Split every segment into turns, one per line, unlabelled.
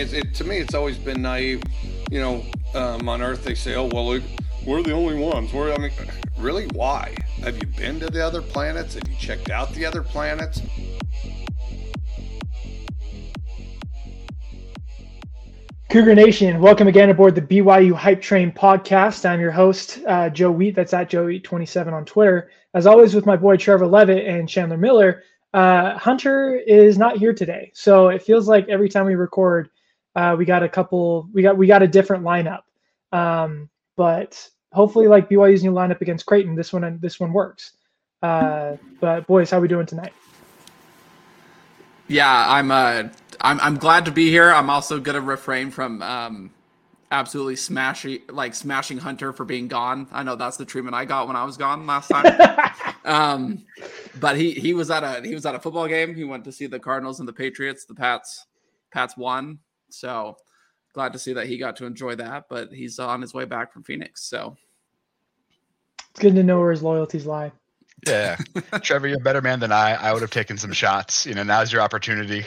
Mean, it, it, to me, it's always been naive. You know, um, on Earth they say, "Oh, well, we're the only ones." We're, I mean, really, why? Have you been to the other planets? Have you checked out the other planets?
Cougar Nation, welcome again aboard the BYU Hype Train podcast. I'm your host, uh, Joe Wheat. That's at Joe Wheat27 on Twitter. As always, with my boy Trevor Levitt and Chandler Miller. Uh, Hunter is not here today, so it feels like every time we record, uh, we got a couple, we got we got a different lineup. Um, but hopefully, like BYU's new lineup against Creighton, this one this one works. Uh, but boys, how we doing tonight?
Yeah, I'm uh I'm I'm glad to be here. I'm also gonna refrain from um absolutely smashing like smashing Hunter for being gone. I know that's the treatment I got when I was gone last time. um but he he was at a he was at a football game. He went to see the Cardinals and the Patriots. The Pats Pats won. So glad to see that he got to enjoy that, but he's on his way back from Phoenix. So
it's good to know where his loyalties lie.
Yeah, Trevor, you're a better man than I. I would have taken some shots. You know, now's your opportunity.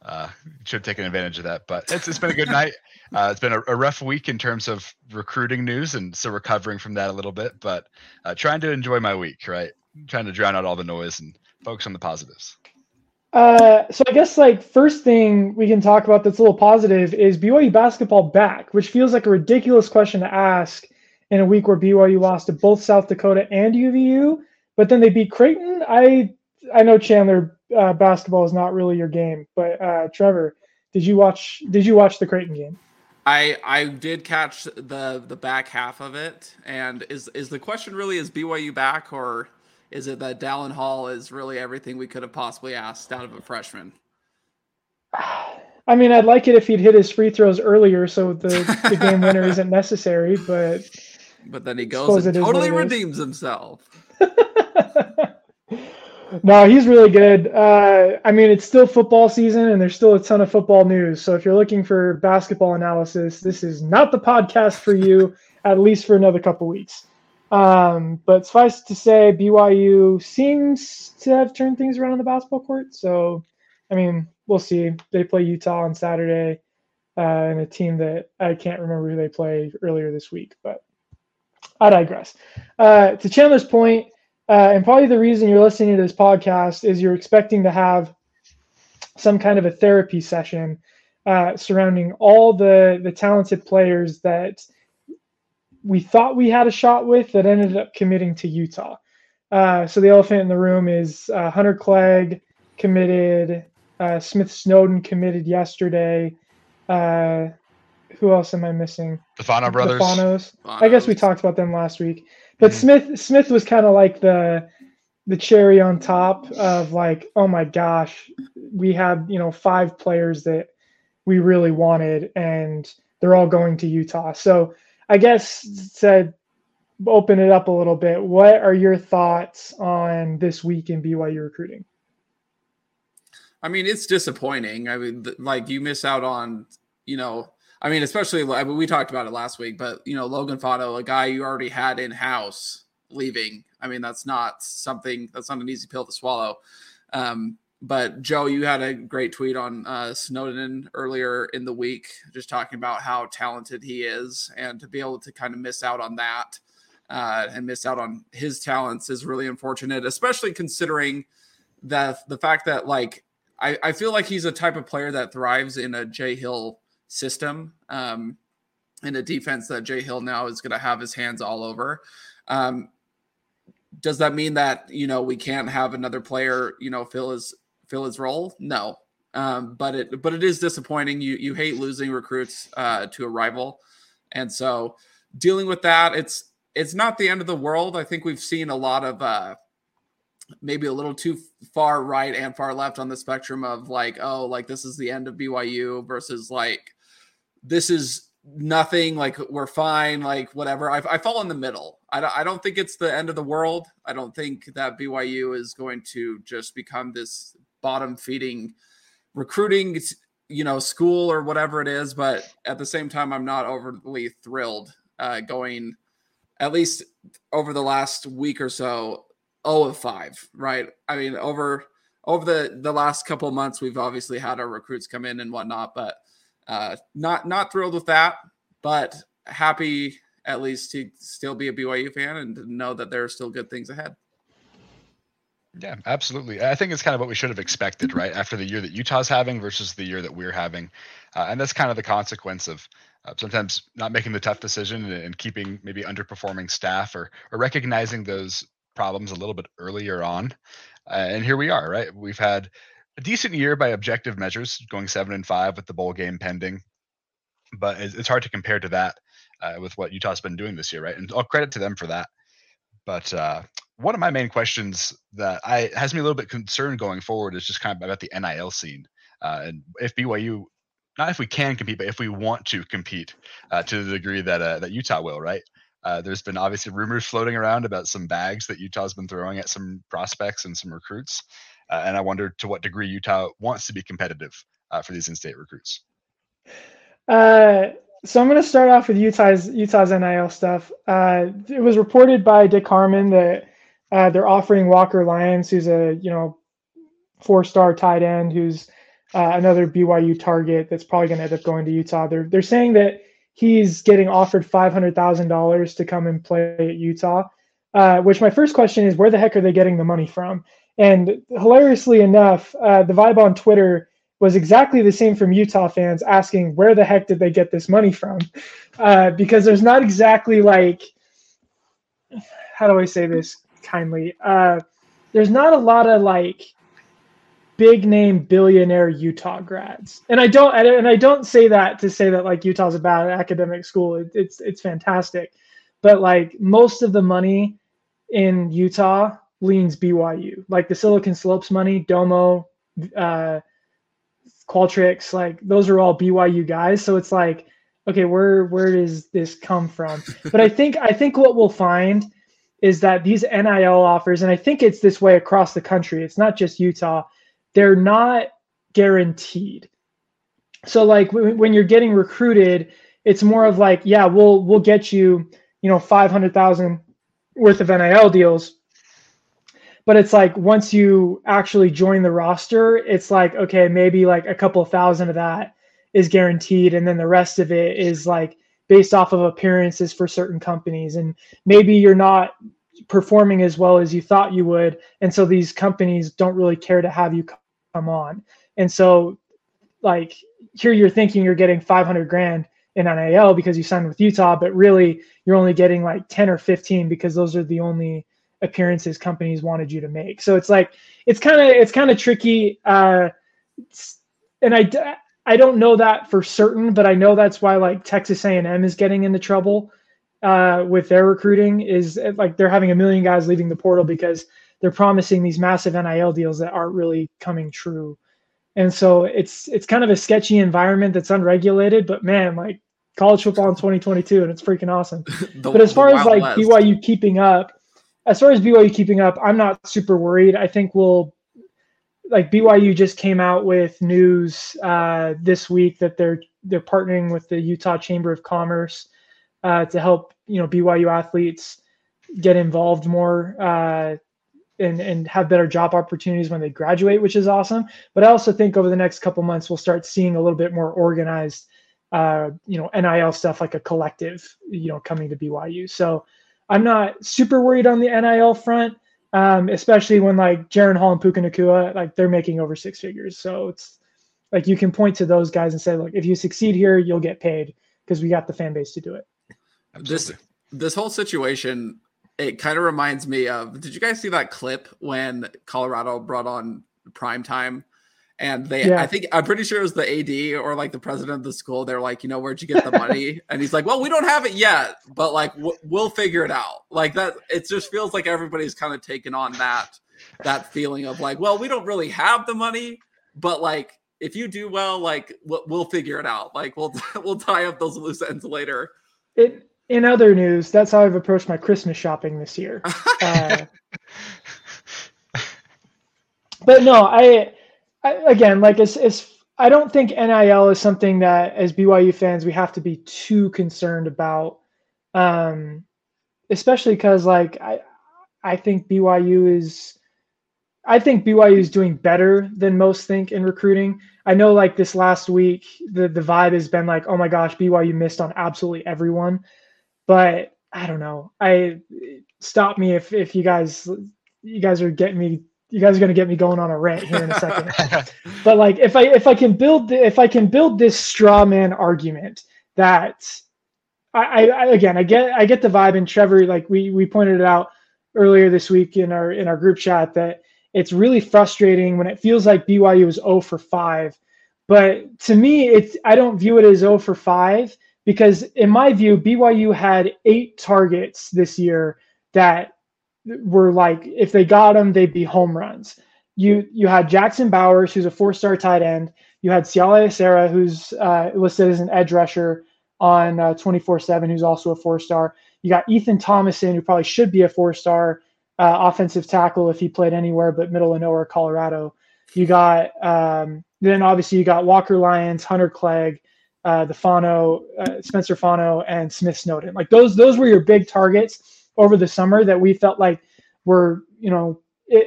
Uh, should have taken advantage of that. But it's it's been a good night. Uh, it's been a, a, rough week in terms of recruiting news, and so recovering from that a little bit. But uh, trying to enjoy my week, right? Trying to drown out all the noise and focus on the positives.
Uh, so I guess like first thing we can talk about that's a little positive is BYU basketball back, which feels like a ridiculous question to ask in a week where BYU lost to both South Dakota and UVU but then they beat Creighton. I I know Chandler uh, basketball is not really your game, but uh, Trevor, did you watch did you watch the Creighton game?
I I did catch the the back half of it, and is is the question really is BYU back or is it that Dallin Hall is really everything we could have possibly asked out of a freshman?
I mean, I'd like it if he'd hit his free throws earlier, so the, the game winner isn't necessary. But
but then he goes and totally redeems himself.
no, he's really good. Uh, I mean, it's still football season, and there's still a ton of football news. So if you're looking for basketball analysis, this is not the podcast for you, at least for another couple weeks. Um, but suffice to say, BYU seems to have turned things around on the basketball court. So, I mean, we'll see. They play Utah on Saturday, uh, and a team that I can't remember who they played earlier this week, but I digress. Uh, to Chandler's point, uh, and probably the reason you're listening to this podcast is you're expecting to have some kind of a therapy session uh, surrounding all the the talented players that we thought we had a shot with that ended up committing to Utah. Uh, so the elephant in the room is uh, Hunter Clegg committed, uh, Smith Snowden committed yesterday. Uh, who else am I missing?
The Fano brothers.
The Fanos. I guess we talked about them last week. But mm-hmm. Smith Smith was kind of like the the cherry on top of like, oh my gosh, we had, you know, five players that we really wanted and they're all going to Utah. So I guess to open it up a little bit, what are your thoughts on this week in BYU recruiting?
I mean, it's disappointing. I mean, like you miss out on, you know, I mean, especially I mean, we talked about it last week, but you know, Logan Fano, a guy you already had in house, leaving. I mean, that's not something that's not an easy pill to swallow. Um, but Joe, you had a great tweet on uh, Snowden earlier in the week, just talking about how talented he is, and to be able to kind of miss out on that uh, and miss out on his talents is really unfortunate, especially considering that the fact that like I, I feel like he's a type of player that thrives in a Jay Hill system um, in a defense that Jay Hill now is going to have his hands all over. Um, does that mean that you know we can't have another player you know fill his fill his role? No, um, but it but it is disappointing. You you hate losing recruits uh, to a rival, and so dealing with that, it's it's not the end of the world. I think we've seen a lot of uh, maybe a little too far right and far left on the spectrum of like oh like this is the end of BYU versus like this is nothing like we're fine like whatever I, I fall in the middle I don't, I don't think it's the end of the world i don't think that byu is going to just become this bottom feeding recruiting you know school or whatever it is but at the same time i'm not overly thrilled uh, going at least over the last week or so 0 of 5 right i mean over over the the last couple months we've obviously had our recruits come in and whatnot but uh, not not thrilled with that, but happy at least to still be a BYU fan and know that there are still good things ahead.
Yeah, absolutely. I think it's kind of what we should have expected, right? After the year that Utah's having versus the year that we're having. Uh, and that's kind of the consequence of uh, sometimes not making the tough decision and, and, keeping maybe underperforming staff or, or recognizing those problems a little bit earlier on. Uh, and here we are, right? We've had a decent year by objective measures, going seven and five with the bowl game pending. But it's, it's hard to compare to that uh, with what Utah's been doing this year, right? And all credit to them for that. But uh, one of my main questions that I has me a little bit concerned going forward is just kind of about the NIL scene. Uh, and if BYU, not if we can compete, but if we want to compete uh, to the degree that uh, that Utah will, right? Uh, there's been obviously rumors floating around about some bags that Utah's been throwing at some prospects and some recruits, uh, and I wonder to what degree Utah wants to be competitive uh, for these in-state recruits.
Uh, so I'm going to start off with Utah's Utah's NIL stuff. Uh, it was reported by Dick Harmon that uh, they're offering Walker Lyons, who's a you know four-star tight end, who's uh, another BYU target that's probably going to end up going to Utah. They're they're saying that he's getting offered five hundred thousand dollars to come and play at Utah. Uh, which my first question is, where the heck are they getting the money from? And hilariously enough, uh, the vibe on Twitter was exactly the same from Utah fans asking where the heck did they get this money from? Uh, because there's not exactly like, how do I say this kindly? Uh, there's not a lot of like big name billionaire Utah grads, and I don't and I don't say that to say that like Utah's a bad academic school. It, it's it's fantastic, but like most of the money in Utah leans BYU, like the Silicon Slopes money, Domo. Uh, Qualtrics, like those are all BYU guys. So it's like, okay, where where does this come from? But I think I think what we'll find is that these NIL offers, and I think it's this way across the country. It's not just Utah. They're not guaranteed. So like when you're getting recruited, it's more of like, yeah, we'll we'll get you, you know, five hundred thousand worth of NIL deals but it's like once you actually join the roster it's like okay maybe like a couple thousand of that is guaranteed and then the rest of it is like based off of appearances for certain companies and maybe you're not performing as well as you thought you would and so these companies don't really care to have you come on and so like here you're thinking you're getting 500 grand in NIL because you signed with Utah but really you're only getting like 10 or 15 because those are the only appearances companies wanted you to make. So it's like it's kind of it's kind of tricky. Uh, and I I don't know that for certain, but I know that's why like Texas A&M is getting into trouble uh, with their recruiting. Is like they're having a million guys leaving the portal because they're promising these massive NIL deals that aren't really coming true. And so it's it's kind of a sketchy environment that's unregulated, but man, like college football in 2022 and it's freaking awesome. the, but as far as like West. BYU keeping up, as far as BYU keeping up, I'm not super worried. I think we'll like BYU just came out with news uh, this week that they're they're partnering with the Utah Chamber of Commerce uh, to help you know BYU athletes get involved more uh, and and have better job opportunities when they graduate, which is awesome. But I also think over the next couple months we'll start seeing a little bit more organized, uh, you know, NIL stuff like a collective, you know, coming to BYU. So I'm not super worried on the NIL front, um, especially when like Jaren Hall and Puka Nacua, like they're making over six figures. So it's like you can point to those guys and say, look, if you succeed here, you'll get paid because we got the fan base to do it.
This this whole situation, it kind of reminds me of. Did you guys see that clip when Colorado brought on prime time and they yeah. i think i'm pretty sure it was the ad or like the president of the school. They're like you know where'd you get the money? And he's like well we don't have it yet but like w- we'll figure it out. Like that it just feels like everybody's kind of taken on that that feeling of like well we don't really have the money but like if you do well like we'll, we'll figure it out. Like we'll we'll tie up those loose ends later.
It in other news that's how i've approached my christmas shopping this year. Uh, but no i Again, like it's, it's, I don't think NIL is something that as BYU fans we have to be too concerned about, um, especially because like I, I think BYU is, I think BYU is doing better than most think in recruiting. I know like this last week, the, the vibe has been like, oh my gosh, BYU missed on absolutely everyone. But I don't know. I stop me if if you guys you guys are getting me you guys are going to get me going on a rant here in a second. but like if I if I can build the, if I can build this straw man argument that I, I again I get I get the vibe and Trevor like we we pointed it out earlier this week in our in our group chat that it's really frustrating when it feels like BYU is 0 for 5. But to me, it's I don't view it as 0 for 5 because in my view, BYU had eight targets this year that were like if they got them, they'd be home runs. You you had Jackson Bowers, who's a four-star tight end. You had Siale Esera, who's uh, listed as an edge rusher on uh, 24/7, who's also a four-star. You got Ethan Thomason, who probably should be a four-star uh, offensive tackle if he played anywhere but middle of nowhere, Colorado. You got um, then obviously you got Walker Lyons, Hunter Clegg, uh, the Fano, uh, Spencer Fano, and Smith Snowden. Like those those were your big targets over the summer that we felt like were you know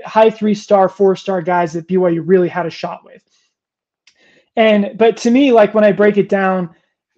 high three star, four star guys that BYU really had a shot with. And but to me, like when I break it down,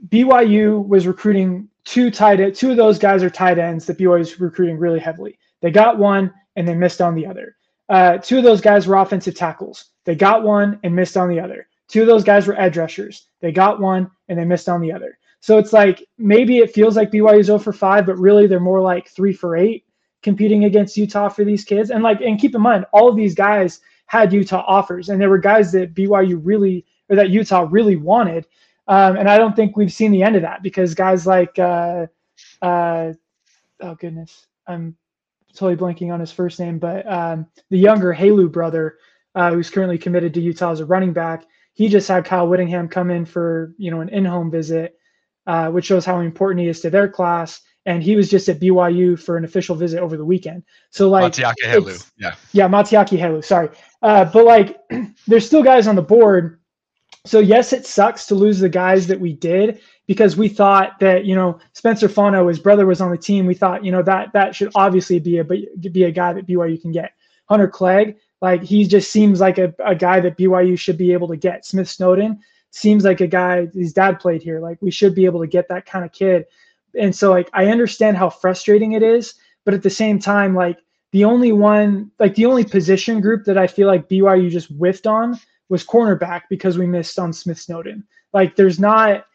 BYU was recruiting two tight end, two of those guys are tight ends that BYU is recruiting really heavily. They got one and they missed on the other. Uh, two of those guys were offensive tackles. They got one and missed on the other. Two of those guys were edge rushers. They got one and they missed on the other. So it's like maybe it feels like BYU is 0 for 5, but really they're more like 3 for 8 competing against Utah for these kids. And like, and keep in mind, all of these guys had Utah offers, and there were guys that BYU really or that Utah really wanted. Um, and I don't think we've seen the end of that because guys like, uh, uh, oh goodness, I'm totally blanking on his first name, but um, the younger Halu brother, uh, who's currently committed to Utah as a running back, he just had Kyle Whittingham come in for you know an in-home visit, uh, which shows how important he is to their class. And he was just at BYU for an official visit over the weekend. So like
Matiaki Helu, yeah,
yeah, Matiaki Helu. Sorry, uh, but like there's still guys on the board. So yes, it sucks to lose the guys that we did, because we thought that you know Spencer Fano, his brother was on the team. We thought you know that that should obviously be a be a guy that BYU can get. Hunter Clegg, like he just seems like a, a guy that BYU should be able to get. Smith Snowden seems like a guy his dad played here. Like we should be able to get that kind of kid. And so like I understand how frustrating it is, but at the same time, like the only one, like the only position group that I feel like BYU just whiffed on was cornerback because we missed on Smith Snowden. Like there's not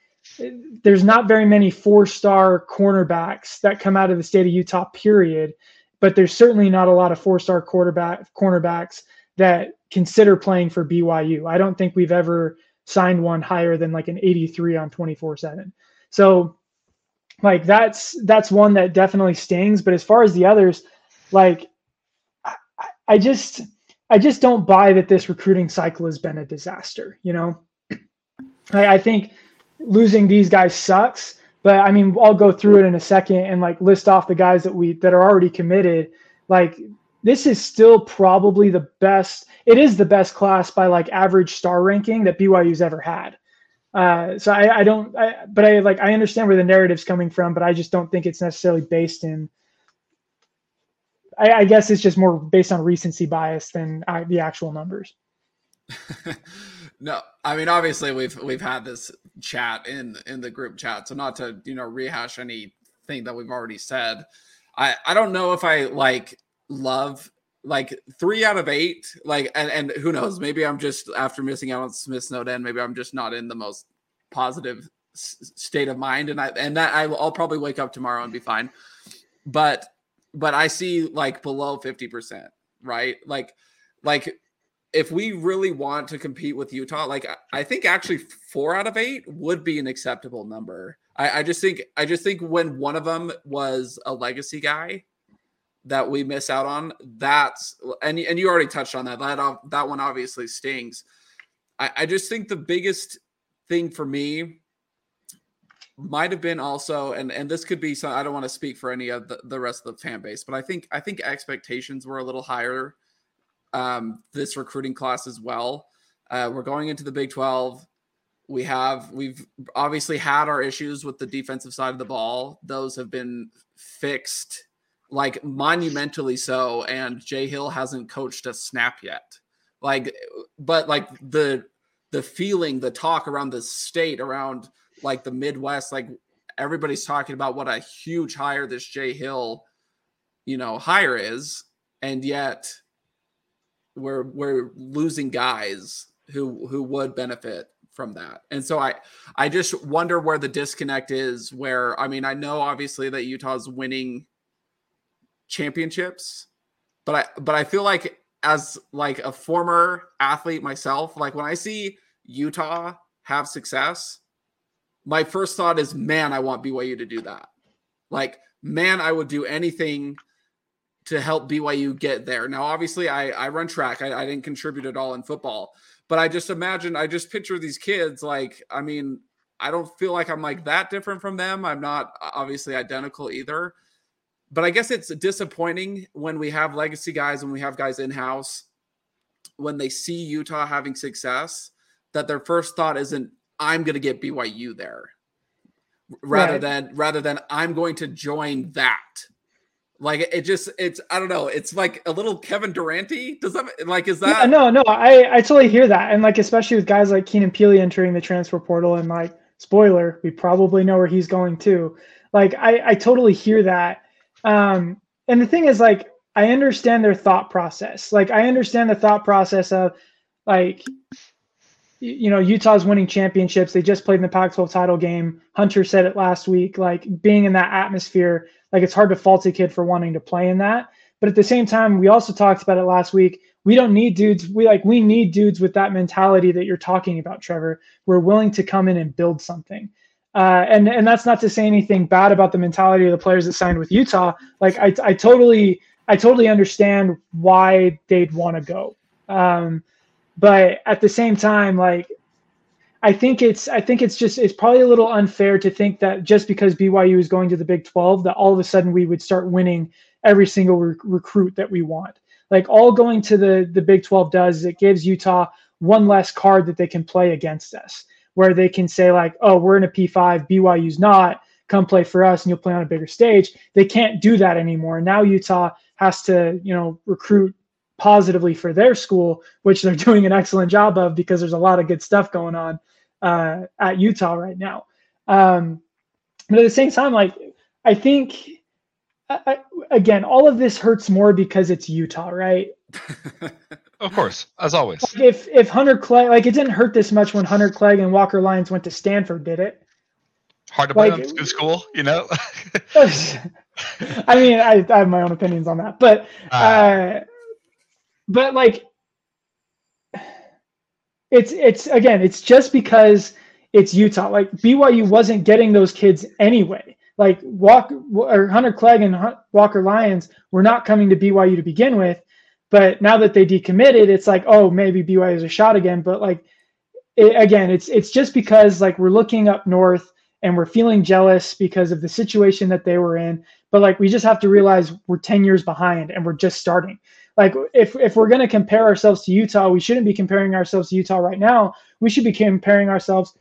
there's not very many four star cornerbacks that come out of the state of Utah, period. But there's certainly not a lot of four star quarterback cornerbacks that consider playing for BYU. I don't think we've ever signed one higher than like an 83 on 24 7. So like that's that's one that definitely stings. But as far as the others, like I, I just I just don't buy that this recruiting cycle has been a disaster. You know, I, I think losing these guys sucks. But I mean, I'll go through it in a second and like list off the guys that we that are already committed. Like this is still probably the best. It is the best class by like average star ranking that BYU's ever had. Uh, so I, I don't, I, but I like I understand where the narrative's coming from, but I just don't think it's necessarily based in. I, I guess it's just more based on recency bias than uh, the actual numbers.
No, I mean obviously we've we've had this chat in in the group chat, so not to you know rehash anything that we've already said. I I don't know if I like love like three out of eight, like and and who knows, maybe I'm just after missing out on Smith Snowden, maybe I'm just not in the most positive s- state of mind, and I and that I, I'll probably wake up tomorrow and be fine, but but I see like below fifty percent, right? Like like if we really want to compete with Utah, like I think actually four out of eight would be an acceptable number. I, I, just think I just think when one of them was a legacy guy that we miss out on, that's and and you already touched on that. That that one obviously stings. I, I just think the biggest thing for me might have been also and and this could be some I don't want to speak for any of the, the rest of the fan base, but I think I think expectations were a little higher um, this recruiting class as well. Uh, we're going into the Big 12. We have we've obviously had our issues with the defensive side of the ball. Those have been fixed like monumentally so, and Jay Hill hasn't coached a snap yet. Like, but like the the feeling, the talk around the state, around like the Midwest, like everybody's talking about what a huge hire this Jay Hill, you know, hire is, and yet we're we're losing guys who who would benefit from that. And so I I just wonder where the disconnect is where I mean I know obviously that Utah's winning championships, but I but I feel like as like a former athlete myself, like when I see Utah have success, my first thought is, man, I want BYU to do that. Like, man, I would do anything to help BYU get there. Now, obviously, I, I run track. I, I didn't contribute at all in football, but I just imagine, I just picture these kids. Like, I mean, I don't feel like I'm like that different from them. I'm not obviously identical either. But I guess it's disappointing when we have legacy guys, when we have guys in house, when they see Utah having success, that their first thought isn't, I'm going to get BYU there rather right. than rather than I'm going to join that. Like it just it's I don't know, it's like a little Kevin Duranty. Does that like is that
yeah, no, no, I I totally hear that. And like especially with guys like Keenan Pili entering the transfer portal and like spoiler, we probably know where he's going to. Like I I totally hear that. Um and the thing is like I understand their thought process. Like I understand the thought process of like you know, Utah's winning championships. They just played in the Pac 12 title game. Hunter said it last week, like being in that atmosphere, like it's hard to fault a kid for wanting to play in that. But at the same time, we also talked about it last week. We don't need dudes. We like, we need dudes with that mentality that you're talking about, Trevor. We're willing to come in and build something. Uh, and and that's not to say anything bad about the mentality of the players that signed with Utah. Like I, I totally, I totally understand why they'd want to go. Um, but at the same time like I think it's I think it's just it's probably a little unfair to think that just because BYU is going to the Big 12 that all of a sudden we would start winning every single re- recruit that we want. Like all going to the the Big 12 does is it gives Utah one less card that they can play against us where they can say like, "Oh, we're in a P5, BYU's not. Come play for us and you'll play on a bigger stage." They can't do that anymore. Now Utah has to, you know, recruit positively for their school, which they're doing an excellent job of because there's a lot of good stuff going on uh, at Utah right now. Um, but at the same time, like I think I, again, all of this hurts more because it's Utah, right?
of course, as always.
Like if if Hunter Clegg, like it didn't hurt this much when Hunter Clegg and Walker Lyons went to Stanford, did it?
Hard to like, blame good school, you know.
I mean, I, I, have my own opinions on that, but uh, uh, but like it's it's again it's just because it's Utah. Like BYU wasn't getting those kids anyway. Like Walker or Hunter Clegg and Walker Lyons were not coming to BYU to begin with, but now that they decommitted, it's like oh maybe BYU is a shot again. But like it, again, it's it's just because like we're looking up north and we're feeling jealous because of the situation that they were in. But like we just have to realize we're ten years behind and we're just starting like if if we're to compare ourselves to Utah, we shouldn't be comparing ourselves to Utah right now. We should be comparing ourselves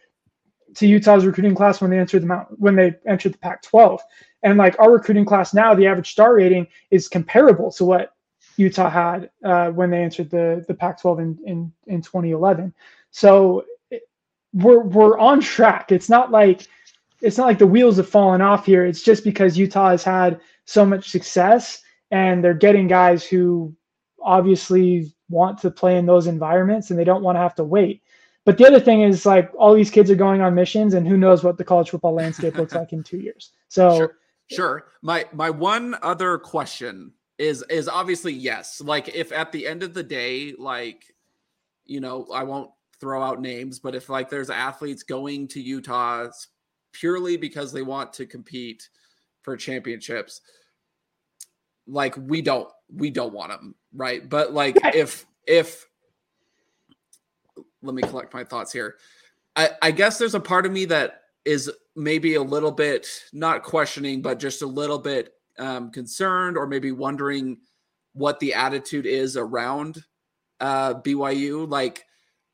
to Utah's recruiting class when they entered the Mount, when they entered the Pac-12. And like our recruiting class now, the average star rating is comparable to what Utah had uh, when they entered the the Pac-12 in in, in 2011. So we're we're on track. It's not like it's not like the wheels have fallen off here. It's just because Utah has had so much success and they're getting guys who obviously want to play in those environments and they don't want to have to wait. But the other thing is like all these kids are going on missions and who knows what the college football landscape looks like in 2 years. So
sure. sure. My my one other question is is obviously yes. Like if at the end of the day like you know, I won't throw out names, but if like there's athletes going to Utah purely because they want to compete for championships, like we don't we don't want them, right? But like if if let me collect my thoughts here. I, I guess there's a part of me that is maybe a little bit not questioning, but just a little bit um, concerned or maybe wondering what the attitude is around uh, BYU. Like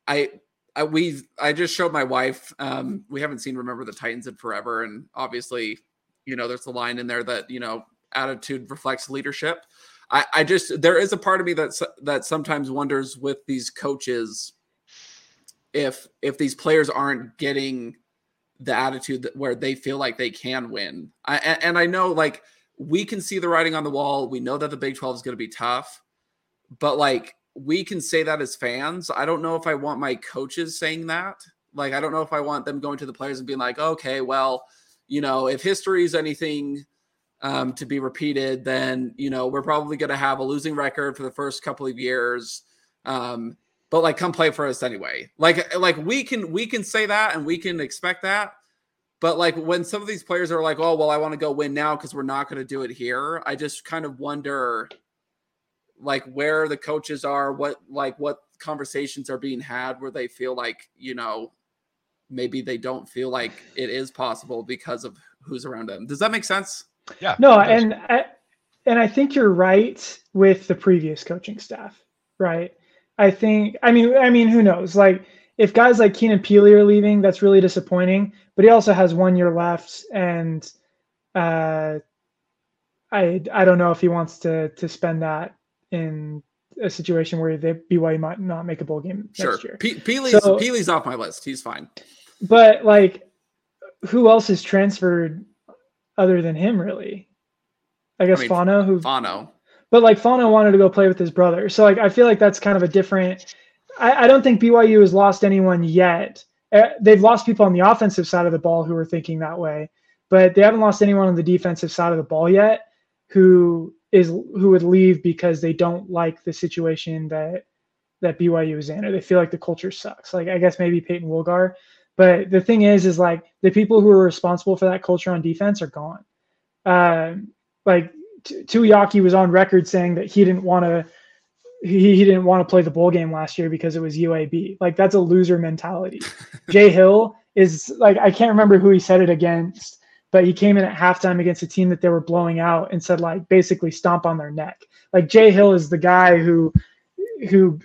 I, I we I just showed my wife. Um, we haven't seen Remember the Titans in forever, and obviously, you know, there's a line in there that you know attitude reflects leadership. I, I just there is a part of me that that sometimes wonders with these coaches if if these players aren't getting the attitude that where they feel like they can win. I, and I know like we can see the writing on the wall. We know that the Big 12 is going to be tough, but like we can say that as fans. I don't know if I want my coaches saying that. Like I don't know if I want them going to the players and being like, "Okay, well, you know, if history is anything um, to be repeated, then you know we're probably going to have a losing record for the first couple of years. Um, but like, come play for us anyway. Like, like we can we can say that and we can expect that. But like when some of these players are like, "Oh, well, I want to go win now because we're not going to do it here," I just kind of wonder, like, where the coaches are, what like what conversations are being had where they feel like you know maybe they don't feel like it is possible because of who's around them. Does that make sense?
Yeah.
No, and I, and I think you're right with the previous coaching staff, right? I think I mean I mean who knows? Like if guys like Keenan Pili are leaving, that's really disappointing. But he also has one year left, and uh, I I don't know if he wants to to spend that in a situation where the BYU might not make a bowl game
sure.
next year.
P- Pili's, so, Pili's off my list. He's fine.
But like, who else is transferred other than him, really. I guess I mean, Fano, who
Fano.
But like Fano wanted to go play with his brother, so like I feel like that's kind of a different. I, I don't think BYU has lost anyone yet. Uh, they've lost people on the offensive side of the ball who are thinking that way, but they haven't lost anyone on the defensive side of the ball yet who is who would leave because they don't like the situation that that BYU is in, or they feel like the culture sucks. Like I guess maybe Peyton Wilgar, but the thing is, is like the people who are responsible for that culture on defense are gone. Uh, like Tuiaki was on record saying that he didn't want to he, he didn't want to play the bowl game last year because it was UAB. Like that's a loser mentality. Jay Hill is like I can't remember who he said it against, but he came in at halftime against a team that they were blowing out and said like basically stomp on their neck. Like Jay Hill is the guy who who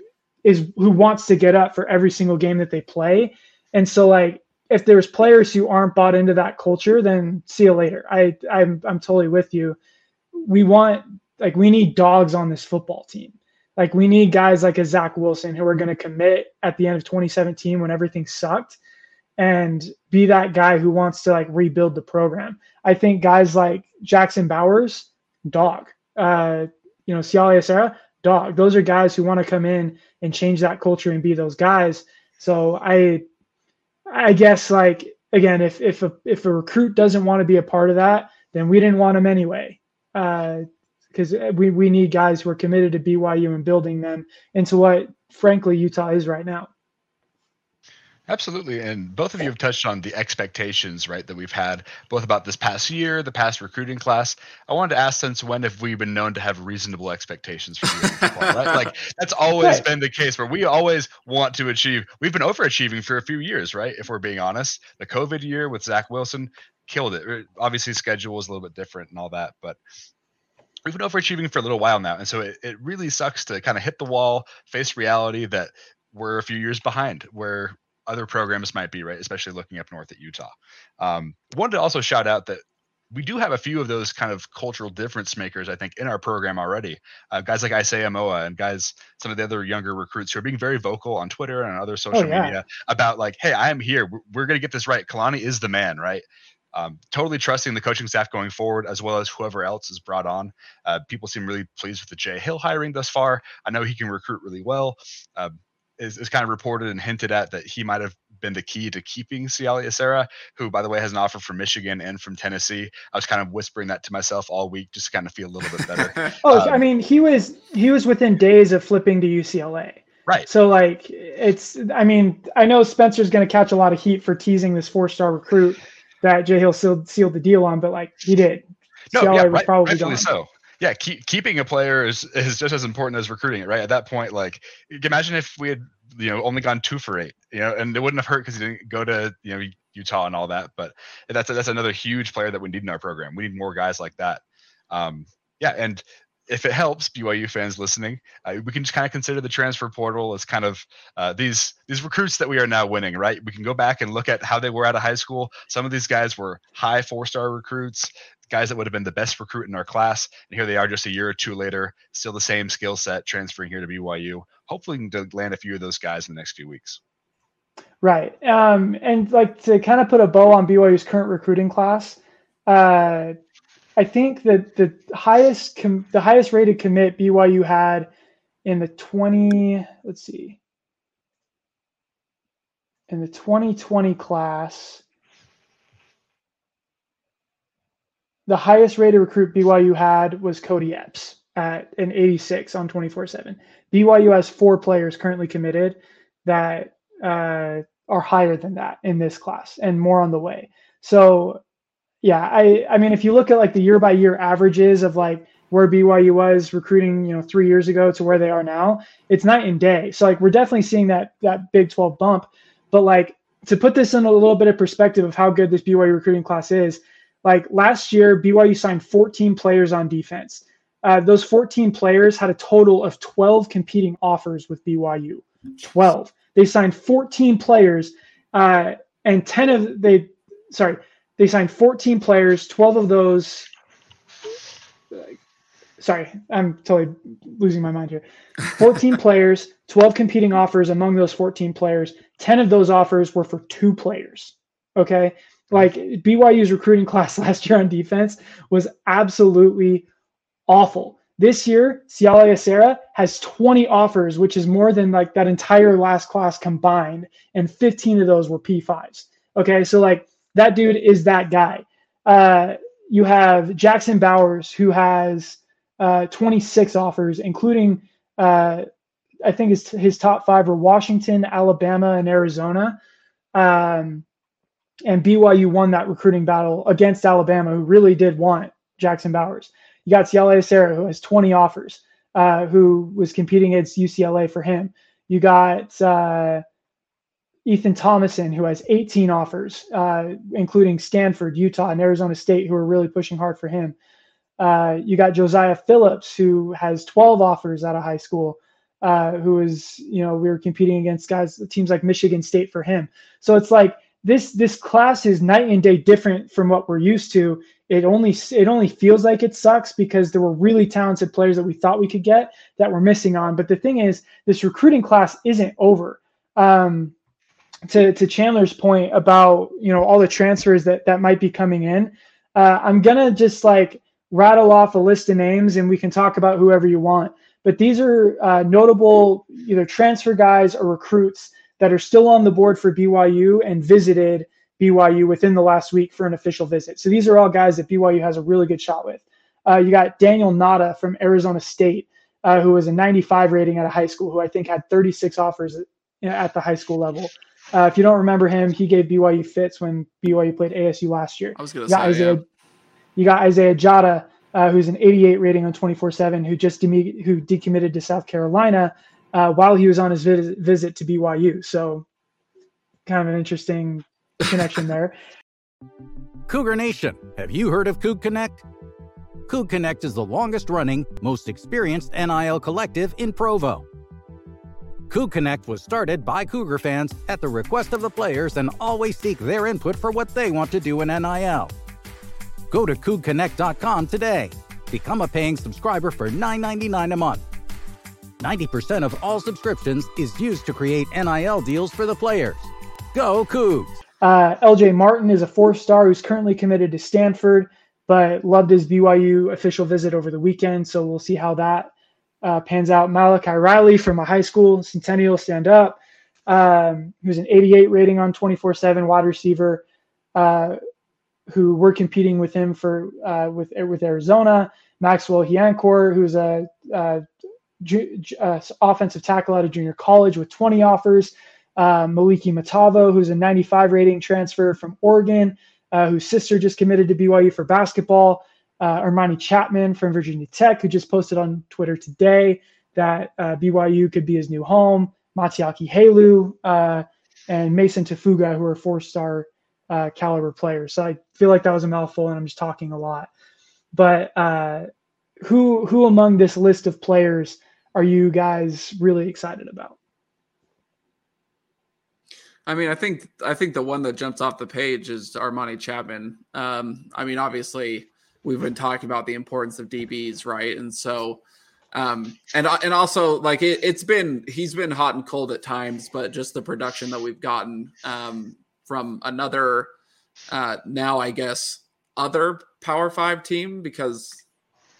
is who wants to get up for every single game that they play and so like if there's players who aren't bought into that culture, then see you later. I I'm I'm totally with you. We want like we need dogs on this football team. Like we need guys like a Zach Wilson who are going to commit at the end of 2017 when everything sucked and be that guy who wants to like rebuild the program. I think guys like Jackson Bowers, dog. Uh, you know, Siale Esera, dog. Those are guys who want to come in and change that culture and be those guys. So I I guess like again, if if a if a recruit doesn't want to be a part of that, then we didn't want him anyway. Because uh, we we need guys who are committed to BYU and building them into what frankly Utah is right now.
Absolutely. And both of you have touched on the expectations, right, that we've had both about this past year, the past recruiting class. I wanted to ask since when have we been known to have reasonable expectations for football, right? Like that's always right. been the case where we always want to achieve. We've been overachieving for a few years, right? If we're being honest. The COVID year with Zach Wilson killed it. Obviously, schedule was a little bit different and all that, but we've been overachieving for a little while now. And so it, it really sucks to kind of hit the wall, face reality that we're a few years behind, where other programs might be, right? Especially looking up north at Utah. Um, wanted to also shout out that we do have a few of those kind of cultural difference makers, I think, in our program already. Uh, guys like Isaiah Moa and guys, some of the other younger recruits who are being very vocal on Twitter and other oh, social oh, yeah. media about like, hey, I am here. We're, we're going to get this right. Kalani is the man, right? Um, totally trusting the coaching staff going forward, as well as whoever else is brought on. Uh, people seem really pleased with the Jay Hill hiring thus far. I know he can recruit really well. Uh, is, is kind of reported and hinted at that he might have been the key to keeping Siale Esera, who, by the way, has an offer from Michigan and from Tennessee. I was kind of whispering that to myself all week just to kind of feel a little bit better.
oh, um, I mean, he was he was within days of flipping to UCLA.
Right.
So like it's I mean, I know Spencer's gonna catch a lot of heat for teasing this four star recruit that Jay Hill sealed, sealed the deal on, but like he did.
No, yeah, was right, probably gone. so yeah, keep, keeping a player is, is just as important as recruiting it, right? At that point, like, imagine if we had, you know, only gone two for eight, you know, and it wouldn't have hurt because he didn't go to, you know, Utah and all that. But that's a, that's another huge player that we need in our program. We need more guys like that. Um, yeah, and if it helps BYU fans listening, uh, we can just kind of consider the transfer portal as kind of uh, these these recruits that we are now winning, right? We can go back and look at how they were out of high school. Some of these guys were high four star recruits, guys that would have been the best recruit in our class, and here they are just a year or two later, still the same skill set, transferring here to BYU. Hopefully, to land a few of those guys in the next few weeks.
Right, um, and like to kind of put a bow on BYU's current recruiting class. Uh, I think that the highest com- the highest rated commit BYU had in the 20 let's see in the 2020 class the highest rated recruit BYU had was Cody Epps at an 86 on 24/7. BYU has four players currently committed that uh, are higher than that in this class and more on the way. So yeah, I I mean if you look at like the year by year averages of like where BYU was recruiting, you know, three years ago to where they are now, it's night and day. So like we're definitely seeing that that Big 12 bump. But like to put this in a little bit of perspective of how good this BYU recruiting class is, like last year, BYU signed 14 players on defense. Uh, those 14 players had a total of 12 competing offers with BYU. 12. They signed 14 players, uh, and 10 of they, sorry, they signed 14 players. 12 of those uh, sorry, I'm totally losing my mind here. 14 players, 12 competing offers among those 14 players. 10 of those offers were for two players. Okay. Like BYU's recruiting class last year on defense was absolutely awful. This year, Siale Esera has 20 offers, which is more than like that entire last class combined, and 15 of those were P5s. Okay, so like that dude is that guy. Uh, you have Jackson Bowers, who has uh, 26 offers, including uh, I think his his top five are Washington, Alabama, and Arizona. Um, and BYU won that recruiting battle against Alabama, who really did want Jackson Bowers. You got Siale Esera, who has 20 offers, uh, who was competing against UCLA for him. You got uh, Ethan Thomason, who has 18 offers, uh, including Stanford, Utah, and Arizona State, who are really pushing hard for him. Uh, you got Josiah Phillips, who has 12 offers out of high school, uh, who is, you know, we were competing against guys, teams like Michigan State for him. So it's like this this class is night and day different from what we're used to. It only it only feels like it sucks because there were really talented players that we thought we could get that we're missing on. But the thing is, this recruiting class isn't over. Um, to to Chandler's point about you know all the transfers that that might be coming in, uh, I'm gonna just like rattle off a list of names and we can talk about whoever you want. But these are uh, notable either transfer guys or recruits that are still on the board for BYU and visited BYU within the last week for an official visit. So these are all guys that BYU has a really good shot with. Uh, you got Daniel Ngata from Arizona State, uh, who was a 95 rating at a high school, who I think had 36 offers at the high school level. Uh, if you don't remember him, he gave BYU fits when BYU played ASU last year.
I was going to say, Isaiah, yeah.
You got Isaiah Jatta, uh, who's an 88 rating on 24/7, who just demi- who decommitted to South Carolina uh, while he was on his vis- visit to BYU. So, kind of an interesting connection there.
Cougar Nation, have you heard of Coug Connect? Coug Connect is the longest running, most experienced NIL collective in Provo. Coug Connect was started by Cougar fans at the request of the players and always seek their input for what they want to do in NIL. Go to CougConnect.com today. Become a paying subscriber for $9.99 a month. 90% of all subscriptions is used to create NIL deals for the players. Go Cougs!
Uh, LJ Martin is a four star who's currently committed to Stanford, but loved his BYU official visit over the weekend. So we'll see how that uh, pans out. Malachi Riley from a high school, Centennial Stand Up, um, who's an 88 rating on 24 7 wide receiver. Uh, who were competing with him for uh, with with Arizona. Maxwell Hiancor, who's a, a, a, offensive tackle out of junior college with 20 offers. Uh, Moliki Matavao, who's a 95 rating transfer from Oregon, uh, whose sister just committed to BYU for basketball. Uh, Armani Chatman from Virginia Tech, who just posted on Twitter today that uh, BYU could be his new home. Matiaki Halu, uh, and Mason Tafuga, who are four-star uh, caliber players. So I feel like that was a mouthful, and I'm just talking a lot. But uh, who who among this list of players are you guys really excited about?
I mean, I think I think the one that jumps off the page is Armani Chatman. Um, I mean, obviously, we've been talking about the importance of DBs, right? And so, um, and and also like it, has been he's been hot and cold at times, but just the production that we've gotten um, from another uh, now, I guess, other Power Five team because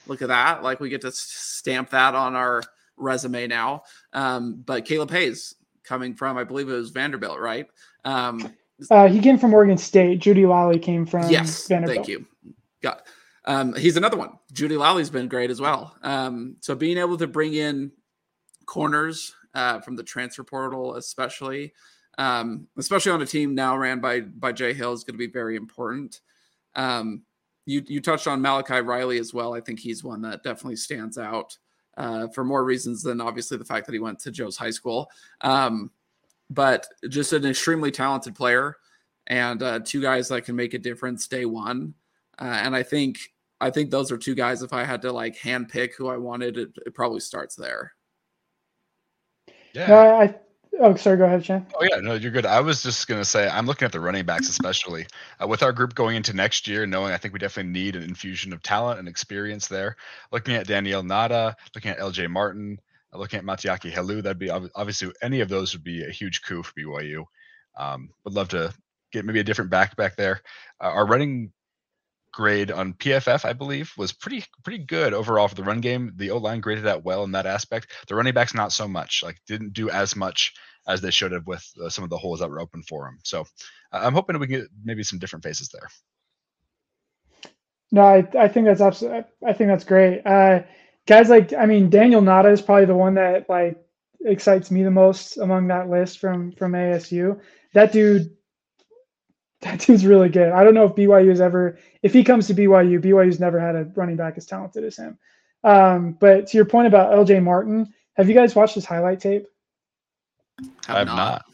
look at that, like we get to stamp that on our resume now. Um, but Caleb Hayes coming from, I believe it was Vanderbilt, right? Um,
uh, he came from Oregon State. Jeudy-Lally came from
yes, Vanderbilt. Thank you. Got. Um, he's another one. Jeudy-Lally's been great as well. Um, so being able to bring in corners uh, from the transfer portal, especially, um, especially on a team now ran by by Jay Hill, is going to be very important. Um, you you touched on Malachi Riley as well. I think he's one that definitely stands out uh, for more reasons than obviously the fact that he went to Joe's high school. Um, but just an extremely talented player and uh, two guys that can make a difference day one. Uh, and I think I think those are two guys. If I had to like hand pick who I wanted, it, it probably starts there.
Yeah, I Oh, sorry. Go ahead, Chan.
Oh yeah, no, you're good. I was just gonna say I'm looking at the running backs, especially uh, with our group going into next year, knowing I think we definitely need an infusion of talent and experience there. Looking at Daniyel Ngata, looking at L.J. Martin, uh, looking at Matiaki Helu, that'd be obviously any of those would be a huge coup for BYU. Um, would love to get maybe a different back back there. Uh, our running grade on PFF, I believe, was pretty pretty good overall for the run game. The O line graded that well in that aspect. The running backs not so much. Like didn't do as much as they should have with uh, some of the holes that were open for them. So I'm hoping we can get maybe some different faces there.
No, I, I think that's absolutely. I think that's great. Uh, guys like I mean Daniyel Ngata is probably the one that like excites me the most among that list from from ASU. That dude that dude's really good. I don't know if BYU has ever, if he comes to BYU, BYU's never had a running back as talented as him. Um, but to your point about LJ Martin, have you guys watched his highlight tape?
I have not.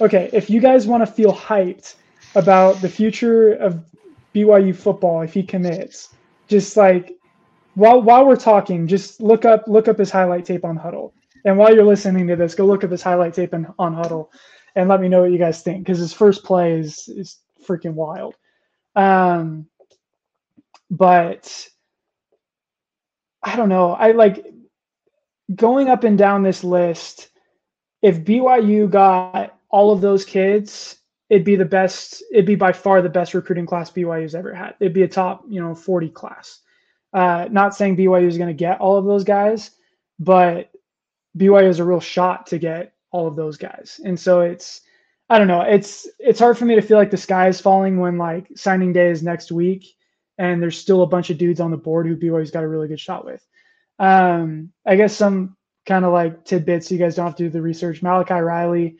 Okay, if you guys want to feel hyped about the future of BYU football, if he commits, just like while while we're talking, just look up look up his highlight tape on Hudl. And while you're listening to this, go look up his highlight tape in, on Hudl and let me know what you guys think because his first play is is freaking wild. Um, but I don't know. I like going up and down this list. If BYU got all of those kids, it'd be the best. It'd be by far the best recruiting class BYU's ever had. It'd be a top, you know, 40 class. Uh, not saying BYU is going to get all of those guys, but BYU has a real shot to get all of those guys. And so it's I don't know, it's it's hard for me to feel like the sky is falling when like signing day is next week and there's still a bunch of dudes on the board who BYU's got a really good shot with. Um, I guess some kind of like tidbits you guys don't have to do the research. Malachi Riley,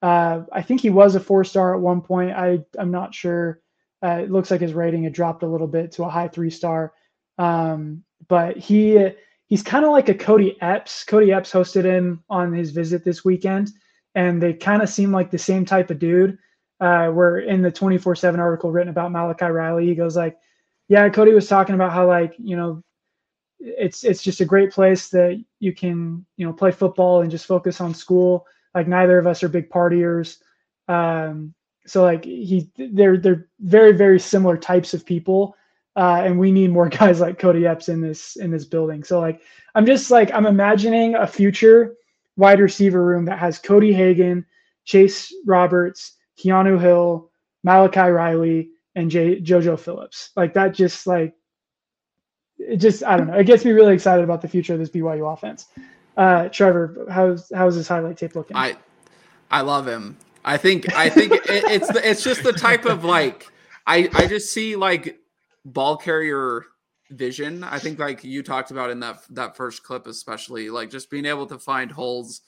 uh, I think he was a four star at one point. I I'm not sure. Uh, it looks like his rating had dropped a little bit to a high three star. Um, but he he's kind of like a Kody Epps. Kody Epps hosted him on his visit this weekend, and they kind of seem like the same type of dude. Uh, where in the 24/7 article written about Malachi Riley, he goes like, "Yeah, Cody was talking about how like you know, it's it's just a great place that you can you know play football and just focus on school. Like neither of us are big partiers." Um, so like he, they're they're very very similar types of people uh, and we need more guys like Kody Epps in this in this building. So like I'm just like I'm imagining a future wide receiver room that has Cody Hagan, Chase Roberts, Keanu Hill, Malachi Riley, and J- JoJo Phillips. Like that just like it just I don't know. It gets me really excited about the future of this BYU offense. Uh, Trevor, how's how's his highlight tape looking?
I I love him. I think I think it, it's the, it's just the type of like I I just see like ball carrier vision. I think like you talked about in that that first clip, especially like just being able to find holes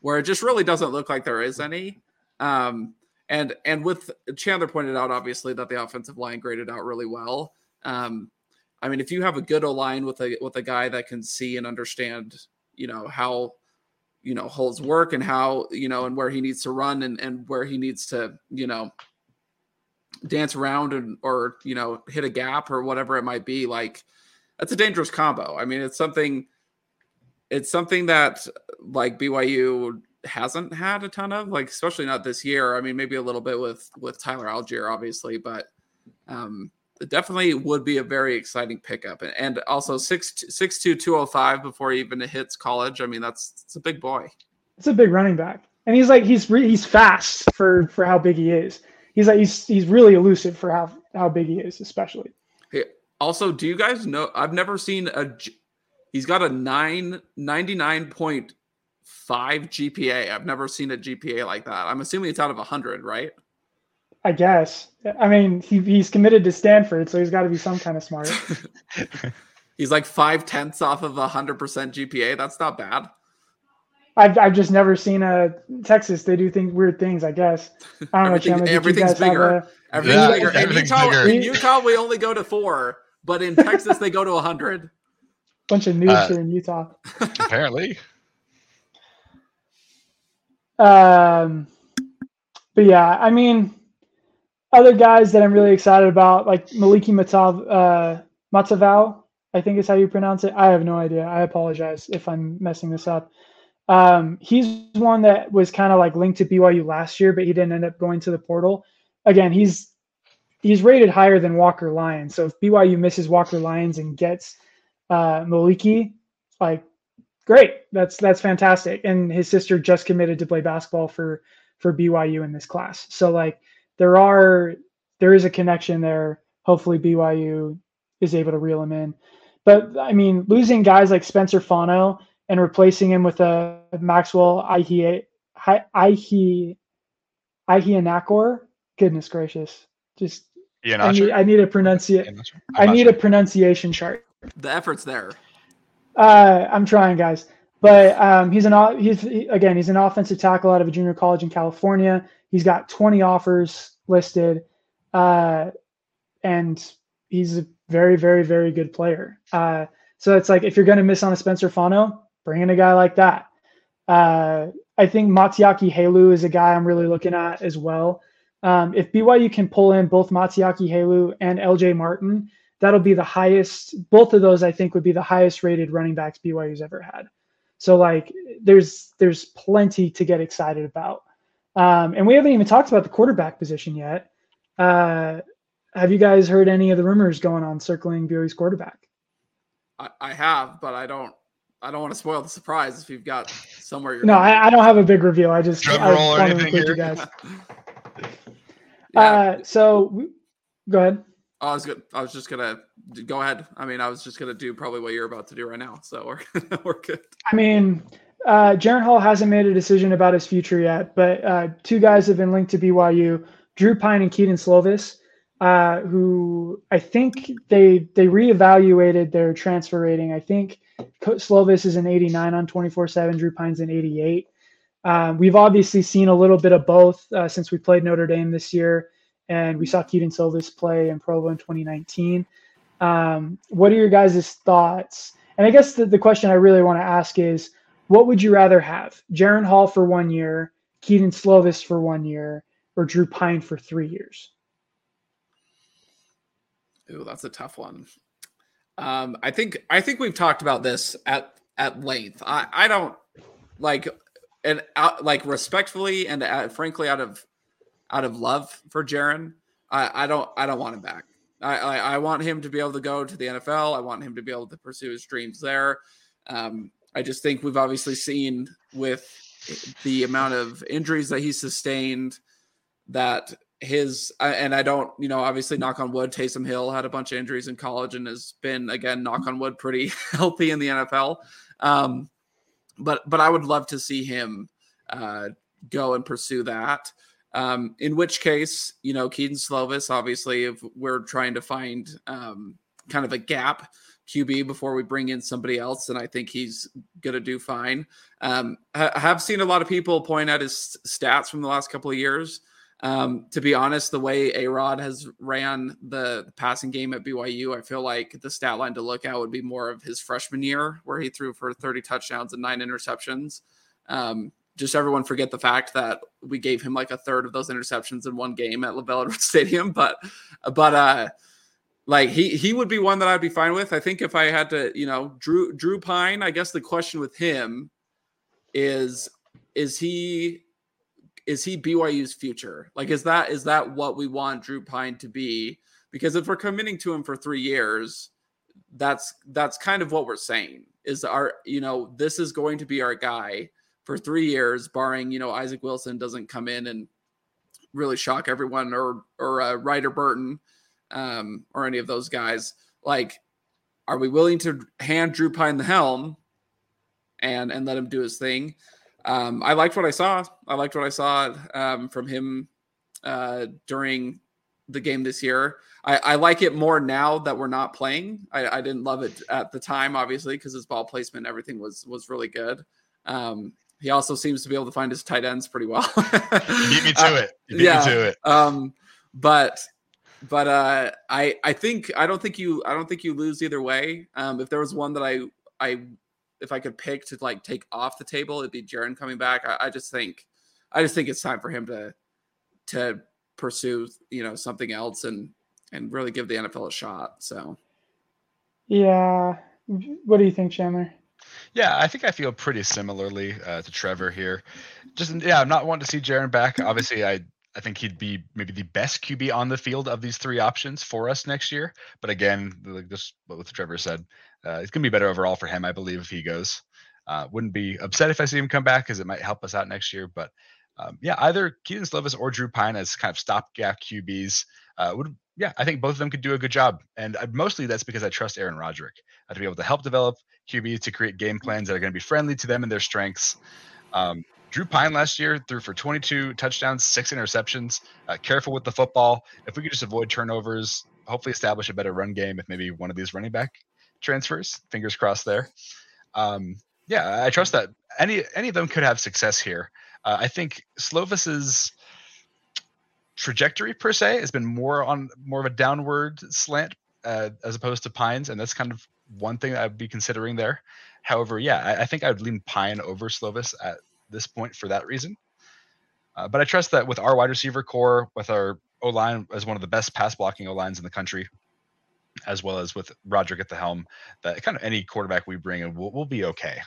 where it just really doesn't look like there is any. Um, and and with Chandler pointed out obviously that the offensive line graded out really well. Um, I mean, if you have a good line with a with a guy that can see and understand, you know how you know holes work and how you know and where he needs to run and and where he needs to you know dance around and or you know hit a gap or whatever it might be like that's a dangerous combo i mean it's something it's something that like byu hasn't had a ton of like especially not this year i mean maybe a little bit with with tyler allgeier obviously but um it definitely would be a very exciting pickup, and, and also six six two two oh five before he even hits college. I mean, that's it's a big boy.
It's a big running back, and he's like he's re- he's fast for for how big he is. He's like he's he's really elusive for how how big he is, especially.
Hey, also, do you guys know? I've never seen a. He's got a nine ninety nine point five GPA. I've never seen a GPA like that. I'm assuming it's out of hundred, right?
I guess. I mean, he, he's committed to Stanford, so he's got to be some kind of smart.
he's like five tenths off of a hundred percent GPA. That's not bad.
I've, I've just never seen a Texas. They do think weird things. I guess. I don't
Everything,
know.
everything's bigger. A, everything's yeah, bigger. Everything's in Utah, bigger. In Utah, we only go to four, but in Texas, they go to hundred.
Bunch of noobs uh, here in Utah.
Apparently.
Um, but yeah, I mean, other guys that I'm really excited about, like Maliki Matav, uh, Matavao, I think is how you pronounce it. I have no idea. I apologize if I'm messing this up. Um, he's one that was kind of like linked to BYU last year, but he didn't end up going to the portal. Again, he's he's rated higher than Walker Lyons. So if BYU misses Walker Lyons and gets uh, Maliki, like great, that's that's fantastic. And his sister just committed to play basketball for for BYU in this class. So like there are there is a connection there. Hopefully BYU is able to reel him in. But I mean, losing guys like Spencer Fano and replacing him with a Maxwell Ihe Ihe Iheanachor. Goodness gracious. Just I need, I need a pronunciation. I need sure. a pronunciation chart.
The effort's there.
Uh, I'm trying, guys. But um, he's an he's again he's an offensive tackle out of a junior college in California. He's got 20 offers listed, uh, and he's a very very very good player. Uh, so it's like if you're going to miss on a Spencer Fano, bring in a guy like that. Uh, I think Matiaki Halu is a guy I'm really looking at as well. Um, if BYU can pull in both Matiaki Halu and LJ Martin, that'll be the highest. Both of those, I think, would be the highest rated running backs BYU's ever had. So like, there's there's plenty to get excited about. Um, and we haven't even talked about the quarterback position yet. Uh, have you guys heard any of the rumors going on circling BYU's quarterback?
I, I have, but I don't. I don't want to spoil the surprise if you've got somewhere.
You're no, I, I, don't have a big reveal. I just I want to include you guys. yeah. uh, so, go ahead.
I was good. I was just gonna go ahead. I mean, I was just gonna do probably what you're about to do right now. So we're we're good.
I mean, uh, Jaren Hall hasn't made a decision about his future yet, but uh, two guys have been linked to BYU: Drew Pyne and Kedon Slovis, uh, who I think they they reevaluated their transfer rating. I think Slovis is an 89 on 24/7. Drew Pyne's an 88. Um, we've obviously seen a little bit of both uh, since we played Notre Dame this year and we saw Kedon Slovis play in Provo in 2019. Um, what are your guys' thoughts? And I guess the, the question I really want to ask is, what would you rather have? Jaren Hall for one year, Kedon Slovis for one year, or Drew Pyne for three years?
Ooh, that's a tough one. Um, I think I think we've talked about this at at length. I I don't like and out, like respectfully and uh, frankly out of out of love for Jaren. I, I don't I don't want him back. I, I, I want him to be able to go to the NFL. I want him to be able to pursue his dreams there. Um, I just think we've obviously seen with the amount of injuries that he sustained that his and I don't you know obviously knock on wood Taysom Hill had a bunch of injuries in college and has been again knock on wood pretty healthy in the NFL. Um, but but I would love to see him uh, go and pursue that. Um, in which case, you know, Kedon Slovis, obviously, if we're trying to find um, kind of a gap QB before we bring in somebody else, and I think he's to do fine. Um, I have seen a lot of people point at his stats from the last couple of years. Um, to be honest, the way A Rod has ran the, passing game at BYU, I feel like the stat line to look at would be more of his freshman year, where he threw for 30 touchdowns and nine interceptions. Um, just everyone forget the fact that we gave him like a third of those interceptions in one game at Edwards Stadium. But, but, uh, like he he would be one that I'd be fine with. I think if I had to, you know, Drew Drew Pyne, I guess the question with him is is he is he BYU's future? Like is that is that what we want Drew Pyne to be? because if we're committing to him for three years, that's that's kind of what we're saying is our you know this is going to be our guy for three years, barring you know Isaac Wilson doesn't come in and really shock everyone or or uh, Ryder Burton um, or any of those guys. Like, are we willing to hand Drew Pyne the helm and and let him do his thing? Um, I liked what I saw. I liked what I saw um, from him uh, during the game this year. I, I, like it more now that we're not playing. I, I didn't love it at the time, obviously, because his ball placement, everything was was really good. Um, he also seems to be able to find his tight ends pretty well.
beat me to uh, it. beat
yeah,
me to it.
Um, but but uh, I I think I don't think you I don't think you lose either way. Um, if there was one that I I if I could pick to like take off the table, it'd be Jaren coming back. I, I just think I just think it's time for him to to pursue you know something else and and really give the NFL a shot. So
yeah, what do you think, Chandler?
Yeah, I think I feel pretty similarly uh, to Trevor here. Just yeah, I'm not wanting to see Jaren back. Obviously, I I think he'd be maybe the best QB on the field of these three options for us next year. But again, like just what Trevor said, uh, it's gonna be better overall for him, I believe, if he goes. Uh, wouldn't be upset if I see him come back because it might help us out next year. But um, yeah, either Kedon Slovis or Drew Pyne as kind of stopgap QBs uh, would. Yeah, I think both of them could do a good job, and I, mostly that's because I trust Aaron Roderick uh, to be able to help develop QBs to create game plans that are going to be friendly to them and their strengths. Um, Drew Pyne last year threw for 22 touchdowns, six interceptions. Uh, careful with the football. If we could just avoid turnovers, hopefully establish a better run game if maybe one of these running back transfers. Fingers crossed there. Um, yeah, I trust that any any of them could have success here. Uh, I think Slovis's trajectory per se has been more on more of a downward slant uh, as opposed to Pyne's, and that's kind of one thing I'd be considering there. However, yeah, I, I think I'd lean Pyne over Slovis at this point for that reason. Uh, but I trust that with our wide receiver core, with our O line as one of the best pass blocking O lines in the country, as well as with Roderick at the helm, that kind of any quarterback we bring in will will be okay.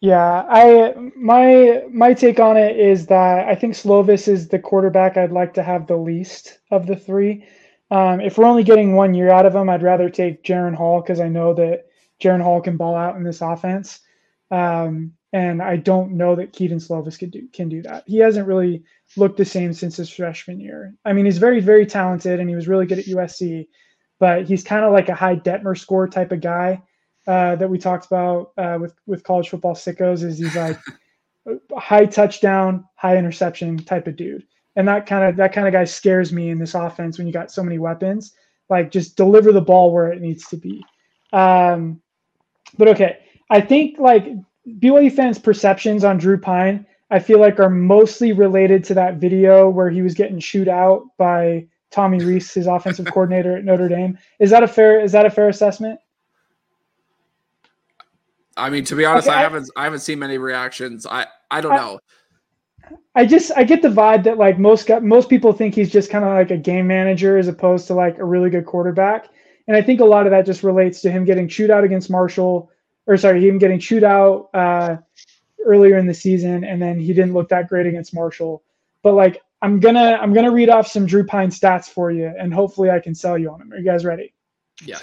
Yeah, I my my take on it is that I think Slovis is the quarterback I'd like to have the least of the three. Um, if we're only getting one year out of him, I'd rather take Jaren Hall because I know that Jaren Hall can ball out in this offense. Um, and I don't know that Kedon Slovis can do can do that. He hasn't really looked the same since his freshman year. I mean, he's very very talented and he was really good at USC, but he's kind of like a high Detmer score type of guy uh, that we talked about uh, with with college football sickos is he's like high touchdown, high interception type of dude, and that kind of that kind of guy scares me in this offense when you got so many weapons. Like just deliver the ball where it needs to be. Um, but okay, I think like BYU fans' perceptions on Drew Pyne, I feel like are mostly related to that video where he was getting chewed out by Tommy Rees, his offensive coordinator at Notre Dame. Is that a fair is that a fair assessment?
I mean, to be honest, okay, I, I, haven't I haven't seen many reactions. I I don't I, know.
I just I get the vibe that like most most people think he's just kind of like a game manager as opposed to like a really good quarterback, and I think a lot of that just relates to him getting chewed out against Marshall, or sorry, him getting chewed out uh, earlier in the season, and then he didn't look that great against Marshall. But like I'm gonna I'm gonna read off some Drew Pyne stats for you, and hopefully I can sell you on them. Are you guys ready?
Yes.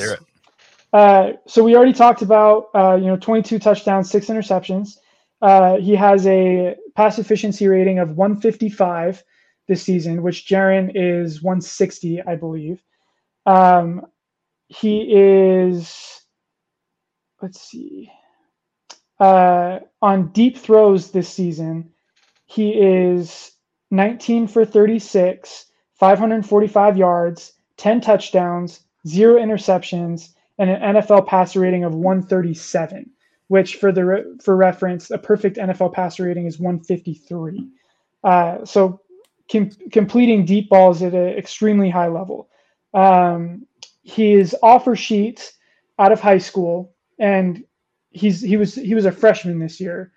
Uh, so we already talked about uh, you know 22 touchdowns, six interceptions. Uh, he has a pass efficiency rating of 155 this season, which Jaren is 160, I believe. Um, he is, let's see, uh, on deep throws this season, he is 19 for 36, 545 yards, 10 touchdowns, zero interceptions, and an NFL passer rating of 137, which for the for reference, a perfect NFL passer rating is 153. Uh, so com- completing deep balls at an extremely high level. Um, his offer sheet out of high school, and he's he was he was a freshman this year.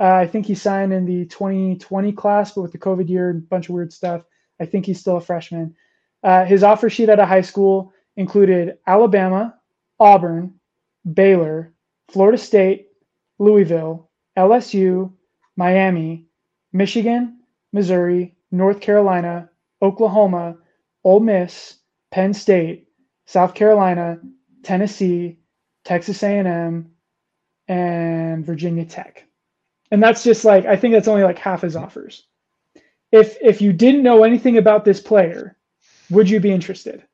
Uh, I think he signed in the 2020 class, but with the COVID year and a bunch of weird stuff, I think he's still a freshman. Uh, his offer sheet out of high school included Alabama, Auburn, Baylor, Florida State, Louisville, LSU, Miami, Michigan, Missouri, North Carolina, Oklahoma, Ole Miss, Penn State, South Carolina, Tennessee, Texas A&M, and Virginia Tech. And that's just like I think that's only like half his offers. If if you didn't know anything about this player, would you be interested?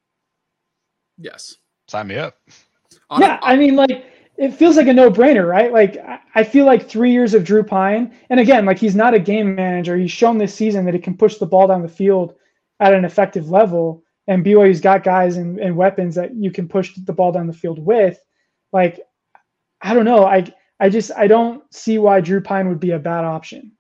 Yes.
Sign me up.
On yeah, I mean like it feels like a no-brainer, right? Like I feel like 3 years of Drew Pyne, and again, like he's not a game manager. He's shown this season that he can push the ball down the field at an effective level and BYU's got guys and, and weapons that you can push the ball down the field with. Like I don't know. I I just I don't see why Drew Pyne would be a bad option.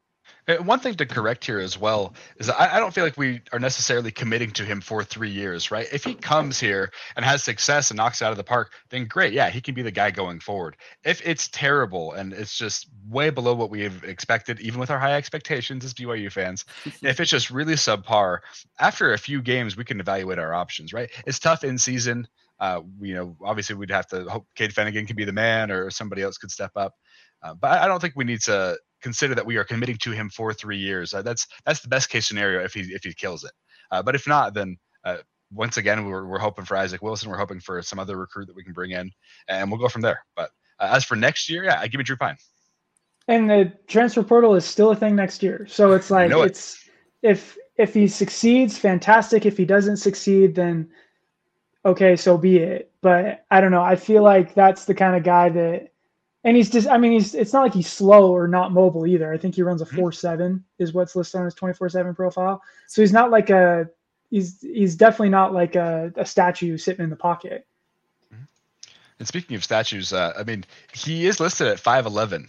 Uh, one thing to correct here as well is I, I, don't feel like we are necessarily committing to him for three years, right? If he comes here and has success and knocks out of the park, then great. Yeah, he can be the guy going forward. If it's terrible and it's just way below what we have expected, even with our high expectations as BYU fans, if it's just really subpar, after a few games, we can evaluate our options, right? It's tough in season. Uh, you know, obviously we'd have to hope Cade Fennegan can be the man or somebody else could step up. Uh, but I don't think we need to consider that we are committing to him for three years. Uh, that's that's the best case scenario if he if he kills it. Uh, but if not, then uh, once again we're we're hoping for Isaac Wilson. We're hoping for some other recruit that we can bring in, and we'll go from there. But uh, as for next year, yeah, I give me Drew Pyne.
And the transfer portal is still a thing next year, so it's like it's it. if if he succeeds, fantastic. If he doesn't succeed, then okay, so be it. But I don't know. I feel like that's the kind of guy that and he's just I mean he's it's not like he's slow or not mobile either. I think he runs a mm-hmm. four seven is what's listed on his twenty four seven profile. So he's not like a he's he's definitely not like a, a statue sitting in the pocket.
Mm-hmm. And speaking of statues, uh, I mean he is listed at five eleven.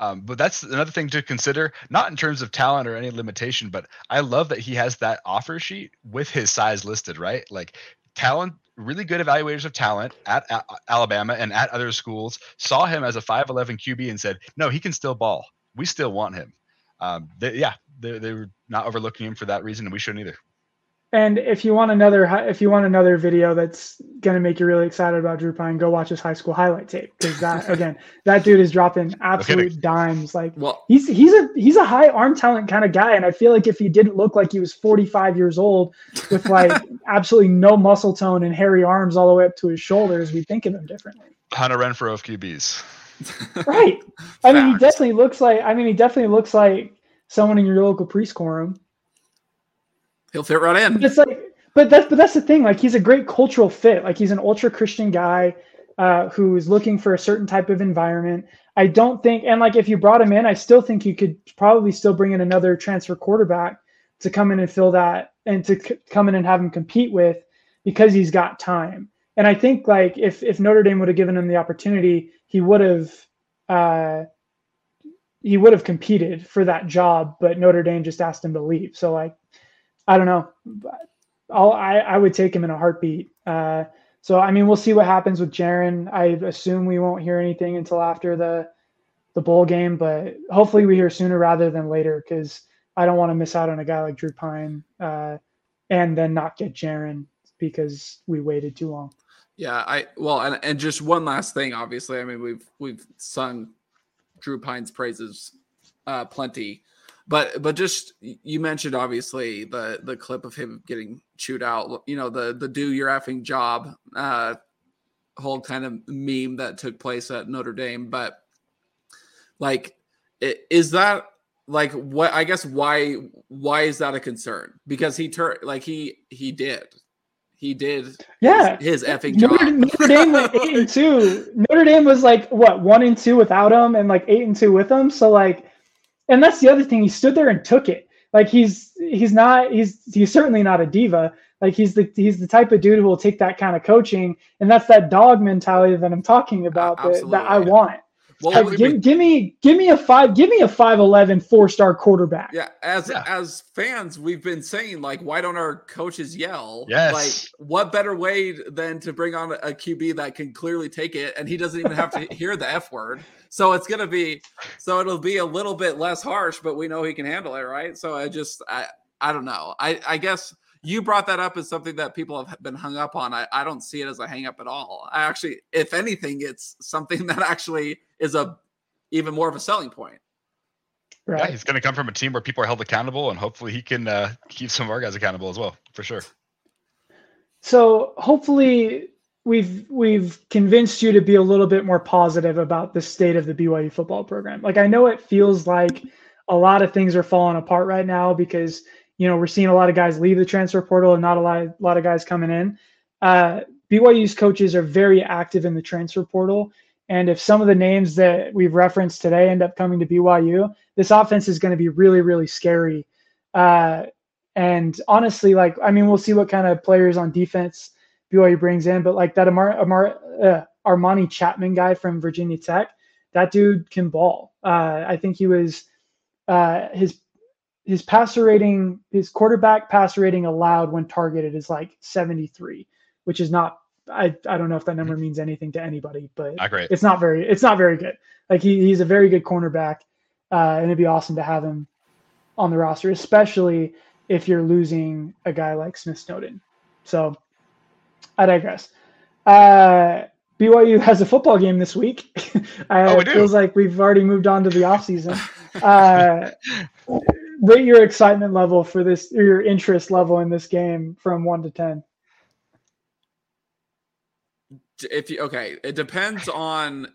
Um, but that's another thing to consider, not in terms of talent or any limitation, but I love that he has that offer sheet with his size listed, right? Like talent really good evaluators of talent at, at, Alabama and at other schools saw him as a 5'11 QB and said, no, he can still ball. We still want him. Um, they, yeah, they, they were not overlooking him for that reason, and we shouldn't either.
And if you want another, if you want another video that's gonna make you really excited about Drew Pyne, go watch his high school highlight tape because that again, that dude is dropping absolute no dimes. Like well, he's he's a he's a high arm talent kind of guy, and I feel like if he didn't look like he was 45 years old with like absolutely no muscle tone and hairy arms all the way up to his shoulders, we'd think of him differently.
Hunter Renfrow of QBs.
right. I mean, he definitely looks like. I mean, he definitely looks like someone in your local preschool room.
He'll fit right in.
But it's like, but that's but that's the thing. Like he's a great cultural fit. Like he's an ultra Christian guy uh, who's looking for a certain type of environment. I don't think, and like if you brought him in, I still think you could probably still bring in another transfer quarterback to come in and fill that and to c- come in and have him compete with because he's got time. And I think like if if Notre Dame would have given him the opportunity, he would have uh, he would have competed for that job. But Notre Dame just asked him to leave. So like I don't know. I'll, I, I would take him in a heartbeat. Uh, so I mean, we'll see what happens with Jaren. I assume we won't hear anything until after the the bowl game, but hopefully we hear sooner rather than later because I don't want to miss out on a guy like Drew Pyne uh, and then not get Jaren because we waited too long.
Yeah, I well, and and just one last thing. Obviously, I mean we've we've sung Drew Pyne's praises uh, plenty but but just you mentioned obviously the the clip of him getting chewed out you know the the do your effing job uh whole kind of meme that took place at notre dame but like is that like what i guess why why is that a concern because he turned like he he did he did
yeah
his, his effing
Notre,
job.
Notre Dame went eight and two. Notre Dame was like what one and two without him, and like eight and two with him. So like and that's the other thing. He stood there and took it. Like he's he's not he's he's certainly not a diva. Like he's the he's the type of dude who will take that kind of coaching, and that's that dog mentality that I'm talking about uh, that, that I want. Well, like, give, give, me give me a five give me a 5'11 four star quarterback.
Yeah, as yeah. as fans, we've been saying like, why don't our coaches yell?
Yes.
Like, what better way than to bring on a QB that can clearly take it, and he doesn't even have to hear the f word. So it's gonna be so it'll be a little bit less harsh, but we know he can handle it, right? So I just I I don't know. I I guess you brought that up as something that people have been hung up on. I, I don't see it as a hang up at all. I actually, if anything, it's something that actually is a even more of a selling point.
Right. Yeah, he's going to come from a team where people are held accountable, and hopefully he can uh, keep some of our guys accountable as well, for sure.
so hopefully we've we've convinced you to be a little bit more positive about the state of the BYU football program. Like I know it feels like a lot of things are falling apart right now because you know we're seeing a lot of guys leave the transfer portal and not a lot, a lot of guys coming in. Uh, BYU's coaches are very active in the transfer portal, and if some of the names that we've referenced today end up coming to BYU, this offense is going to be really really scary. Uh, and honestly, like I mean, we'll see what kind of players on defense BYU brings in, but like that Amar, Amar uh, Armani Chatman guy from Virginia Tech, that dude can ball. Uh, I think he was uh, his his passer rating, his quarterback passer rating allowed when targeted is like 73, which is not. I, I don't know if that number means anything to anybody, but it's not very it's not very good. Like he, he's a very good cornerback, uh, and it'd be awesome to have him on the roster, especially if you're losing a guy like Smith Snowden. So I digress. Uh, BYU has a football game this week. uh,
Oh, we
it
do.
feels like we've already moved on to the offseason. Uh, rate your excitement level for this, or your interest level in this game from one to ten.
If you okay, it depends on.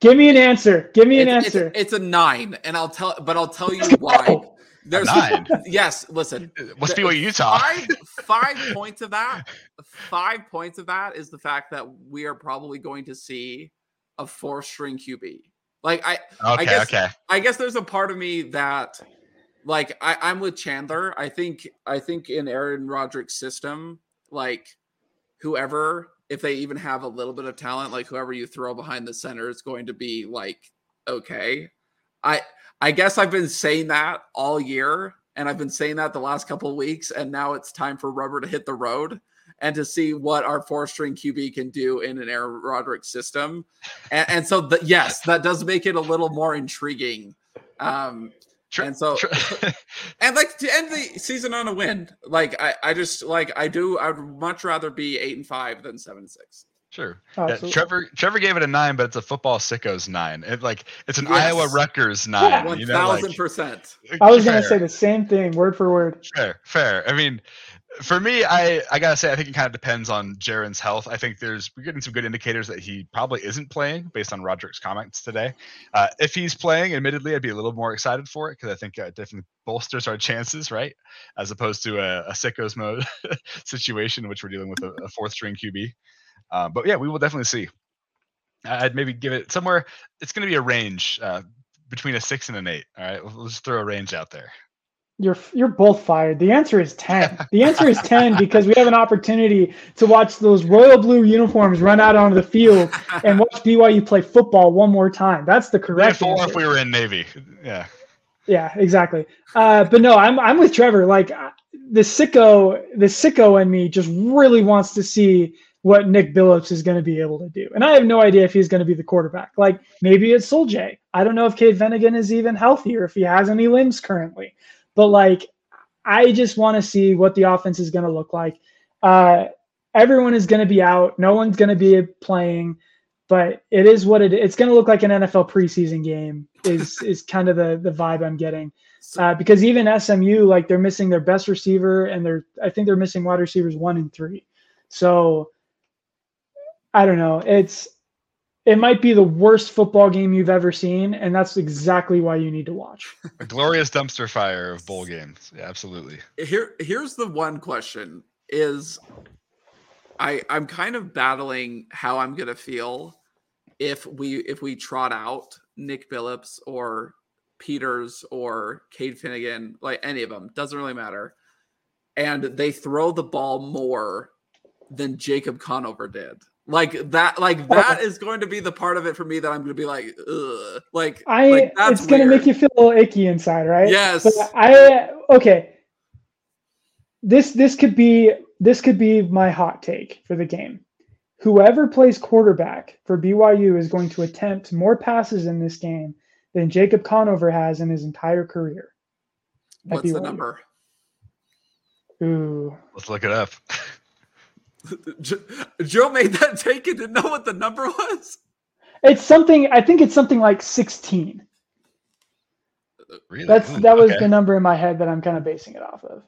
Give me an answer. Give me an
it's, it's-
answer.
It's, a nine, and I'll tell, but I'll tell you why. There's
nine?
Yes, listen.
What's
The-
BYU Utah?
Five five points of that. Five points of that is the fact that we are probably going to see a four string QB. Like I,
Okay,
guess-
okay.
I guess there's a part of me that, like, I, I'm with Chandler. I think, I think in Aaron Roderick's system, like, whoever, if they even have a little bit of talent, like whoever you throw behind the center is going to be like okay. I, I guess I've been saying that all year, and I've been saying that the last couple of weeks, and now it's time for rubber to hit the road and to see what our four string QB can do in an Aaron Roderick system. And, and so, the, yes, that does make it a little more intriguing. Um,
Tr-
and so-
tr-
and like to end the season on a win, like I, I just like I do. I'd much rather be eight and five than seven and six.
sure. Yeah. Trevor Trevor gave it a nine, but it's a football sickos nine. It like it's an
Yes.
Iowa Rutgers nine.
One
you know,
thousand
like,
percent.
I was going to say the same thing, word for word.
Fair, fair. I mean, for me, I I gotta say, I think it kind of depends on Jaren's health. I think there's we're getting some good indicators that he probably isn't playing based on Roderick's comments today. Uh, if he's playing, admittedly, I'd be a little more excited for it because I think uh, it definitely bolsters our chances, right? As opposed to a, a sickos mode situation in which we're dealing with a, a fourth string QB. Uh, but yeah, we will definitely see. I'd maybe give it somewhere. It's going to be a range uh, between a six and an eight. All right, we'll just throw a range out there.
You're you're both fired. The answer is 10. The answer is 10 because we have an opportunity to watch those royal blue uniforms run out onto the field and watch BYU play football one more time. That's the correct
four
answer.
if we were in Navy. Yeah.
Yeah, exactly. Uh, but no, I'm I'm with Trevor. Like uh, the sicko, the sicko in me just really wants to see what Nick Billups is going to be able to do, and I have no idea if he's going to be the quarterback. Like maybe it's Soul I don't know if Cade Fennegan is even healthy or if he has any limbs currently. But like, I just want to see what the offense is going to look like. Uh, everyone is going to be out. No one's going to be playing but it is what it it's going to look like an NFL preseason game is is kind of the the vibe I'm getting uh, because even SMU like they're missing their best receiver and they're I think they're missing wide receivers one and three so I don't know it's it might be the worst football game you've ever seen and that's exactly why you need to watch
A glorious dumpster fire of bowl games. Yeah, absolutely.
here here's the one question is i i'm kind of battling how i'm gonna feel if we if we trot out nick billups or peters or cade fennegan like any of them doesn't really matter and they throw the ball more than jacob conover did like that like oh. that is going to be the part of it for me that i'm gonna be like Ugh. like
I
like, that's
it's going to make you feel a little icky inside right
yes
But I okay. This this could be this could be my hot take for the game. Whoever plays quarterback for BYU is going to attempt more passes in this game than Jacob Conover has in his entire career.
what's the number
Ooh.
Let's look it up.
Jo- Joe made that take and didn't know what the number was.
It's something I think it's something like 16.
Really?
That's
Ooh,
that was
okay.
the number in my head that I'm kind of basing it off of.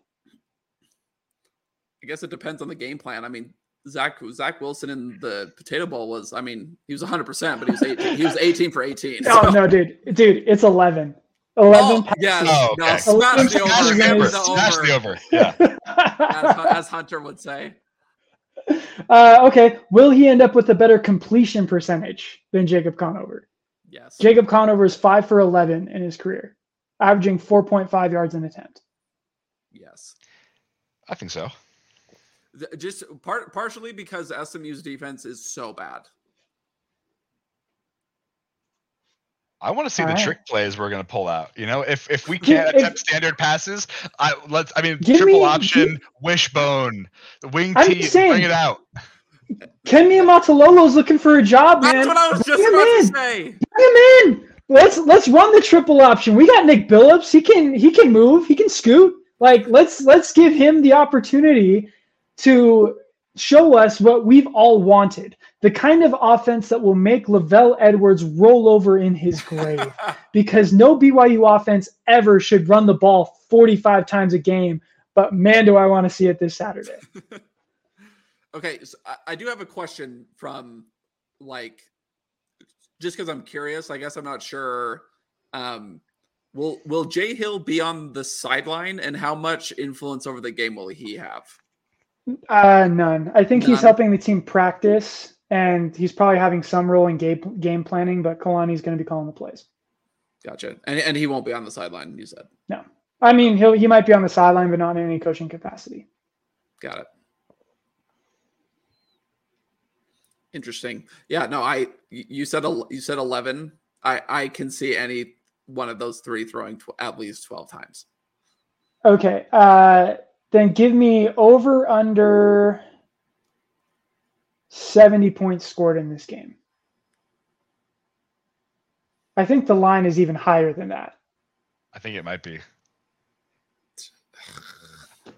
I guess it depends on the game plan. I mean, Zach Zach Wilson in the Potato Bowl was, I mean, he was 100, percent but he was 18. He was 18 for 18.
Oh
so-
no, dude, dude, it's 11. 11
Oh, yeah,
Oh,
no, smash the
Smash
over,
the over,
Smash the over. Yeah.
as, as Hunter would say.
uh, okay, will he end up with a better completion percentage than Jacob Conover?
Yes.
Jacob Conover is five for 11 in his career, averaging 4.5 yards an attempt.
Yes.
I think so.
Just part partially because SMU's defense is so bad.
I want to see
All
the
right.
trick plays we're going to pull out. You know, if if we can't
if-
attempt standard passes, I let's. I mean, triple
me-
option, wishbone, the wing
I'm
T,
saying.
bring it out.
Ken Niumatalolo's looking for a job, man.
That's what I was just
Bring him
about to say.
Bring him in. Let's let's run the triple option. We got Nick Billups. He can he can move. He can scoot. Like let's let's give him the opportunity to show us what we've all wanted. The kind of offense that will make LaVell Edwards roll over in his grave. because no BYU offense ever should run the ball 45 times a game. But man, do I want to see it this Saturday.
Okay, so I, I do have a question from like just because I'm curious. I guess I'm not sure. Um, will Will Jay Hill be on the sideline, and how much influence over the game will he have?
Uh, none. I think he's helping the team practice, and he's probably having some role in game game planning. But Kalani's going to be calling the plays.
Gotcha, and and he won't be on the sideline. You said, no.
I mean, he'll he might be on the sideline, but not in any coaching capacity.
got it. Interesting. Yeah. No, I you said you said eleven. I I can see any one of those three throwing tw- at least twelve times.
Okay. Uh, then give me over under seventy points scored in this game. I think the line is even higher than that.
I think it might be.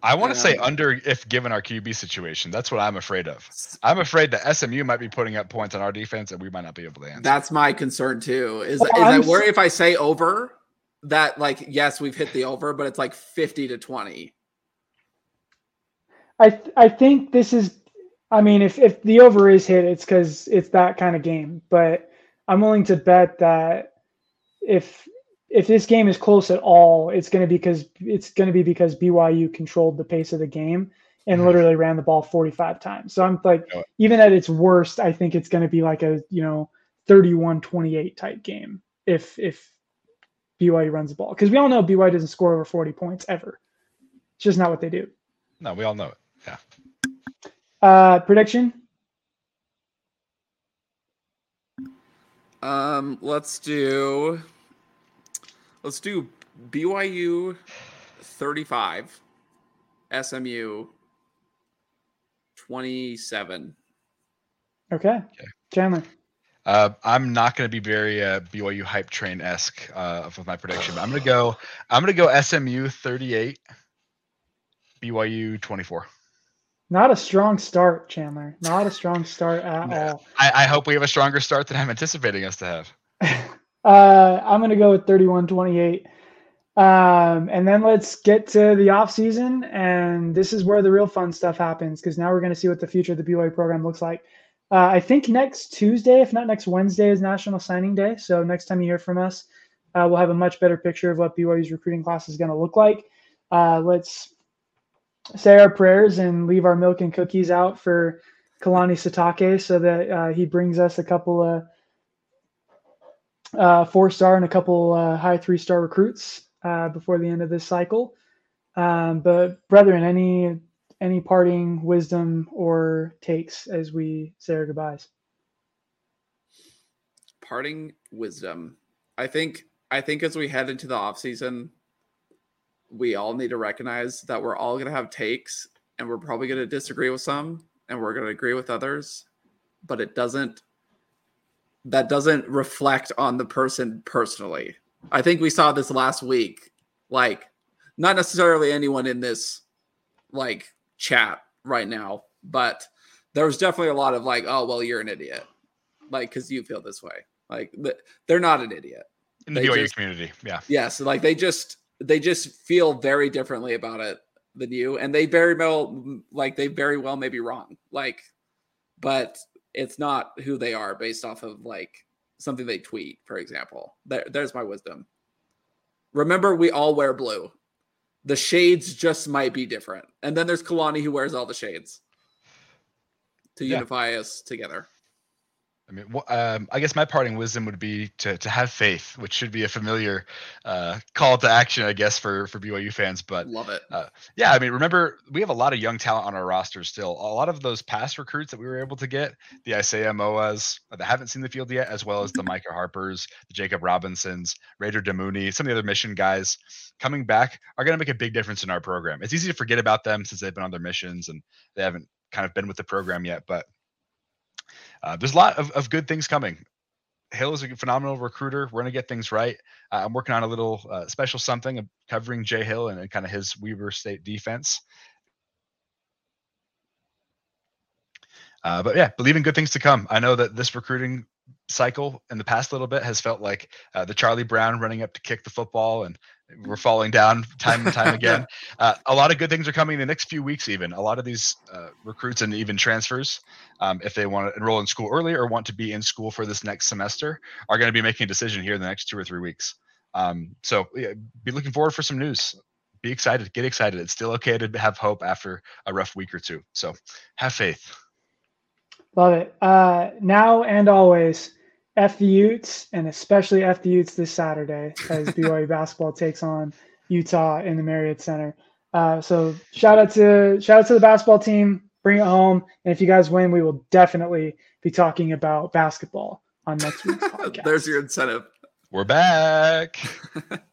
I want to say under if given our QB situation. That's what I'm afraid of. I'm afraid that SMU might be putting up points on our defense and we might not be able to answer.
That's my concern too. Is,
Well,
is I
I'm
worry if I say over that like yes we've hit the over, but it's like fifty to twenty.
I th- I think this is. I mean, if if the over is hit, it's because it's that kind of game. But I'm willing to bet that if if this game is close at all, it's going to be because it's going to be because BYU controlled the pace of the game and
Mhm.
literally ran the ball 45 times. So I'm like, even at its worst, I think it's going to be like a you know 31-28 type game if if BYU runs the ball because we all know BYU doesn't score over 40 points ever. It's just not what they do.
no, we all know it. Yeah.
Uh, prediction.
Um, let's do let's do BYU thirty five, SMU twenty seven.
Okay. Chandler.
Uh, I'm not going to be very uh, BYU hype train esque uh, with my prediction. But I'm going to go. I'm going to go SMU 38, BYU 24.
Not a strong start, Chandler. Not a strong start at
No.
all.
I, I hope we have a stronger start than I'm anticipating us to have.
Uh, I'm going to go with 31 28. Um, and then let's get to the off season, and this is where the real fun stuff happens because now we're going to see what the future of the BYU program looks like. Uh, I think next Tuesday, if not next Wednesday, is National Signing Day. So next time you hear from us, uh, we'll have a much better picture of what BYU's recruiting class is going to look like. Uh, let's say our prayers and leave our milk and cookies out for Kalani Sitake so that uh, he brings us a couple of uh, four star and a couple uh, high three star recruits uh, before the end of this cycle. Um, but brethren, any any parting wisdom or takes as we say our goodbyes?
Parting wisdom. I think I think as we head into the off season, we all need to recognize that we're all gonna have takes and we're probably gonna disagree with some and we're gonna agree with others, but it doesn't that doesn't reflect on the person personally. I think we saw this last week. Like, not necessarily anyone in this like chat right now, but there was definitely a lot of like, oh well, you're an idiot, like because you feel this way. Like they're not an idiot.
In the BYU community. Yeah.
Yes, like they just they just feel very differently about it than you, and they very well like they very well may be wrong. Like, but it's not who they are based off of like something they tweet, for example. There, there's my wisdom. Remember, we all wear blue. The shades just might be different. And then there's Kalani who wears all the shades to
Yeah.
unify us together.
I mean, um, I guess my parting wisdom would be to to have faith, which should be a familiar uh, call to action, I guess, for for BYU fans. But
Love it.
yeah, I mean, remember we have a lot of young talent on our roster still. A lot of those past recruits that we were able to get, the Isaiah Moas that haven't seen the field yet, as well as the Micah Harpers, the Jacob Robinsons, Raider Damuni, some of the other mission guys coming back are going to make a big difference in our program. It's easy to forget about them since they've been on their missions and they haven't kind of been with the program yet, but uh, there's a lot of, of good things coming. Hill is a phenomenal recruiter. We're going to get things right. Uh, I'm working on a little uh, special something covering Jay Hill and, and kind of his Weber State defense. Uh, but yeah, believe in good things to come. I know that this recruiting cycle in the past little bit has felt like uh, the Charlie Brown running up to kick the football and we're falling down time and time again. Uh, a lot of good things are coming in the next few weeks, even. A lot of these uh, recruits and even transfers, um, if they want to enroll in school early or want to be in school for this next semester, are going to be making a decision here in the next two or three weeks. Um, so yeah, be looking forward for some news. Be excited, get excited. It's still okay to have hope after a rough week or two. So have faith.
Love it. Uh, now and always, F the Utes, and especially F the Utes this Saturday as BYU basketball takes on Utah in the Marriott Center. Uh, so shout out to shout out to the basketball team. Bring it home, and if you guys win, we will definitely be talking about basketball on next week's podcast.
There's your incentive.
We're back.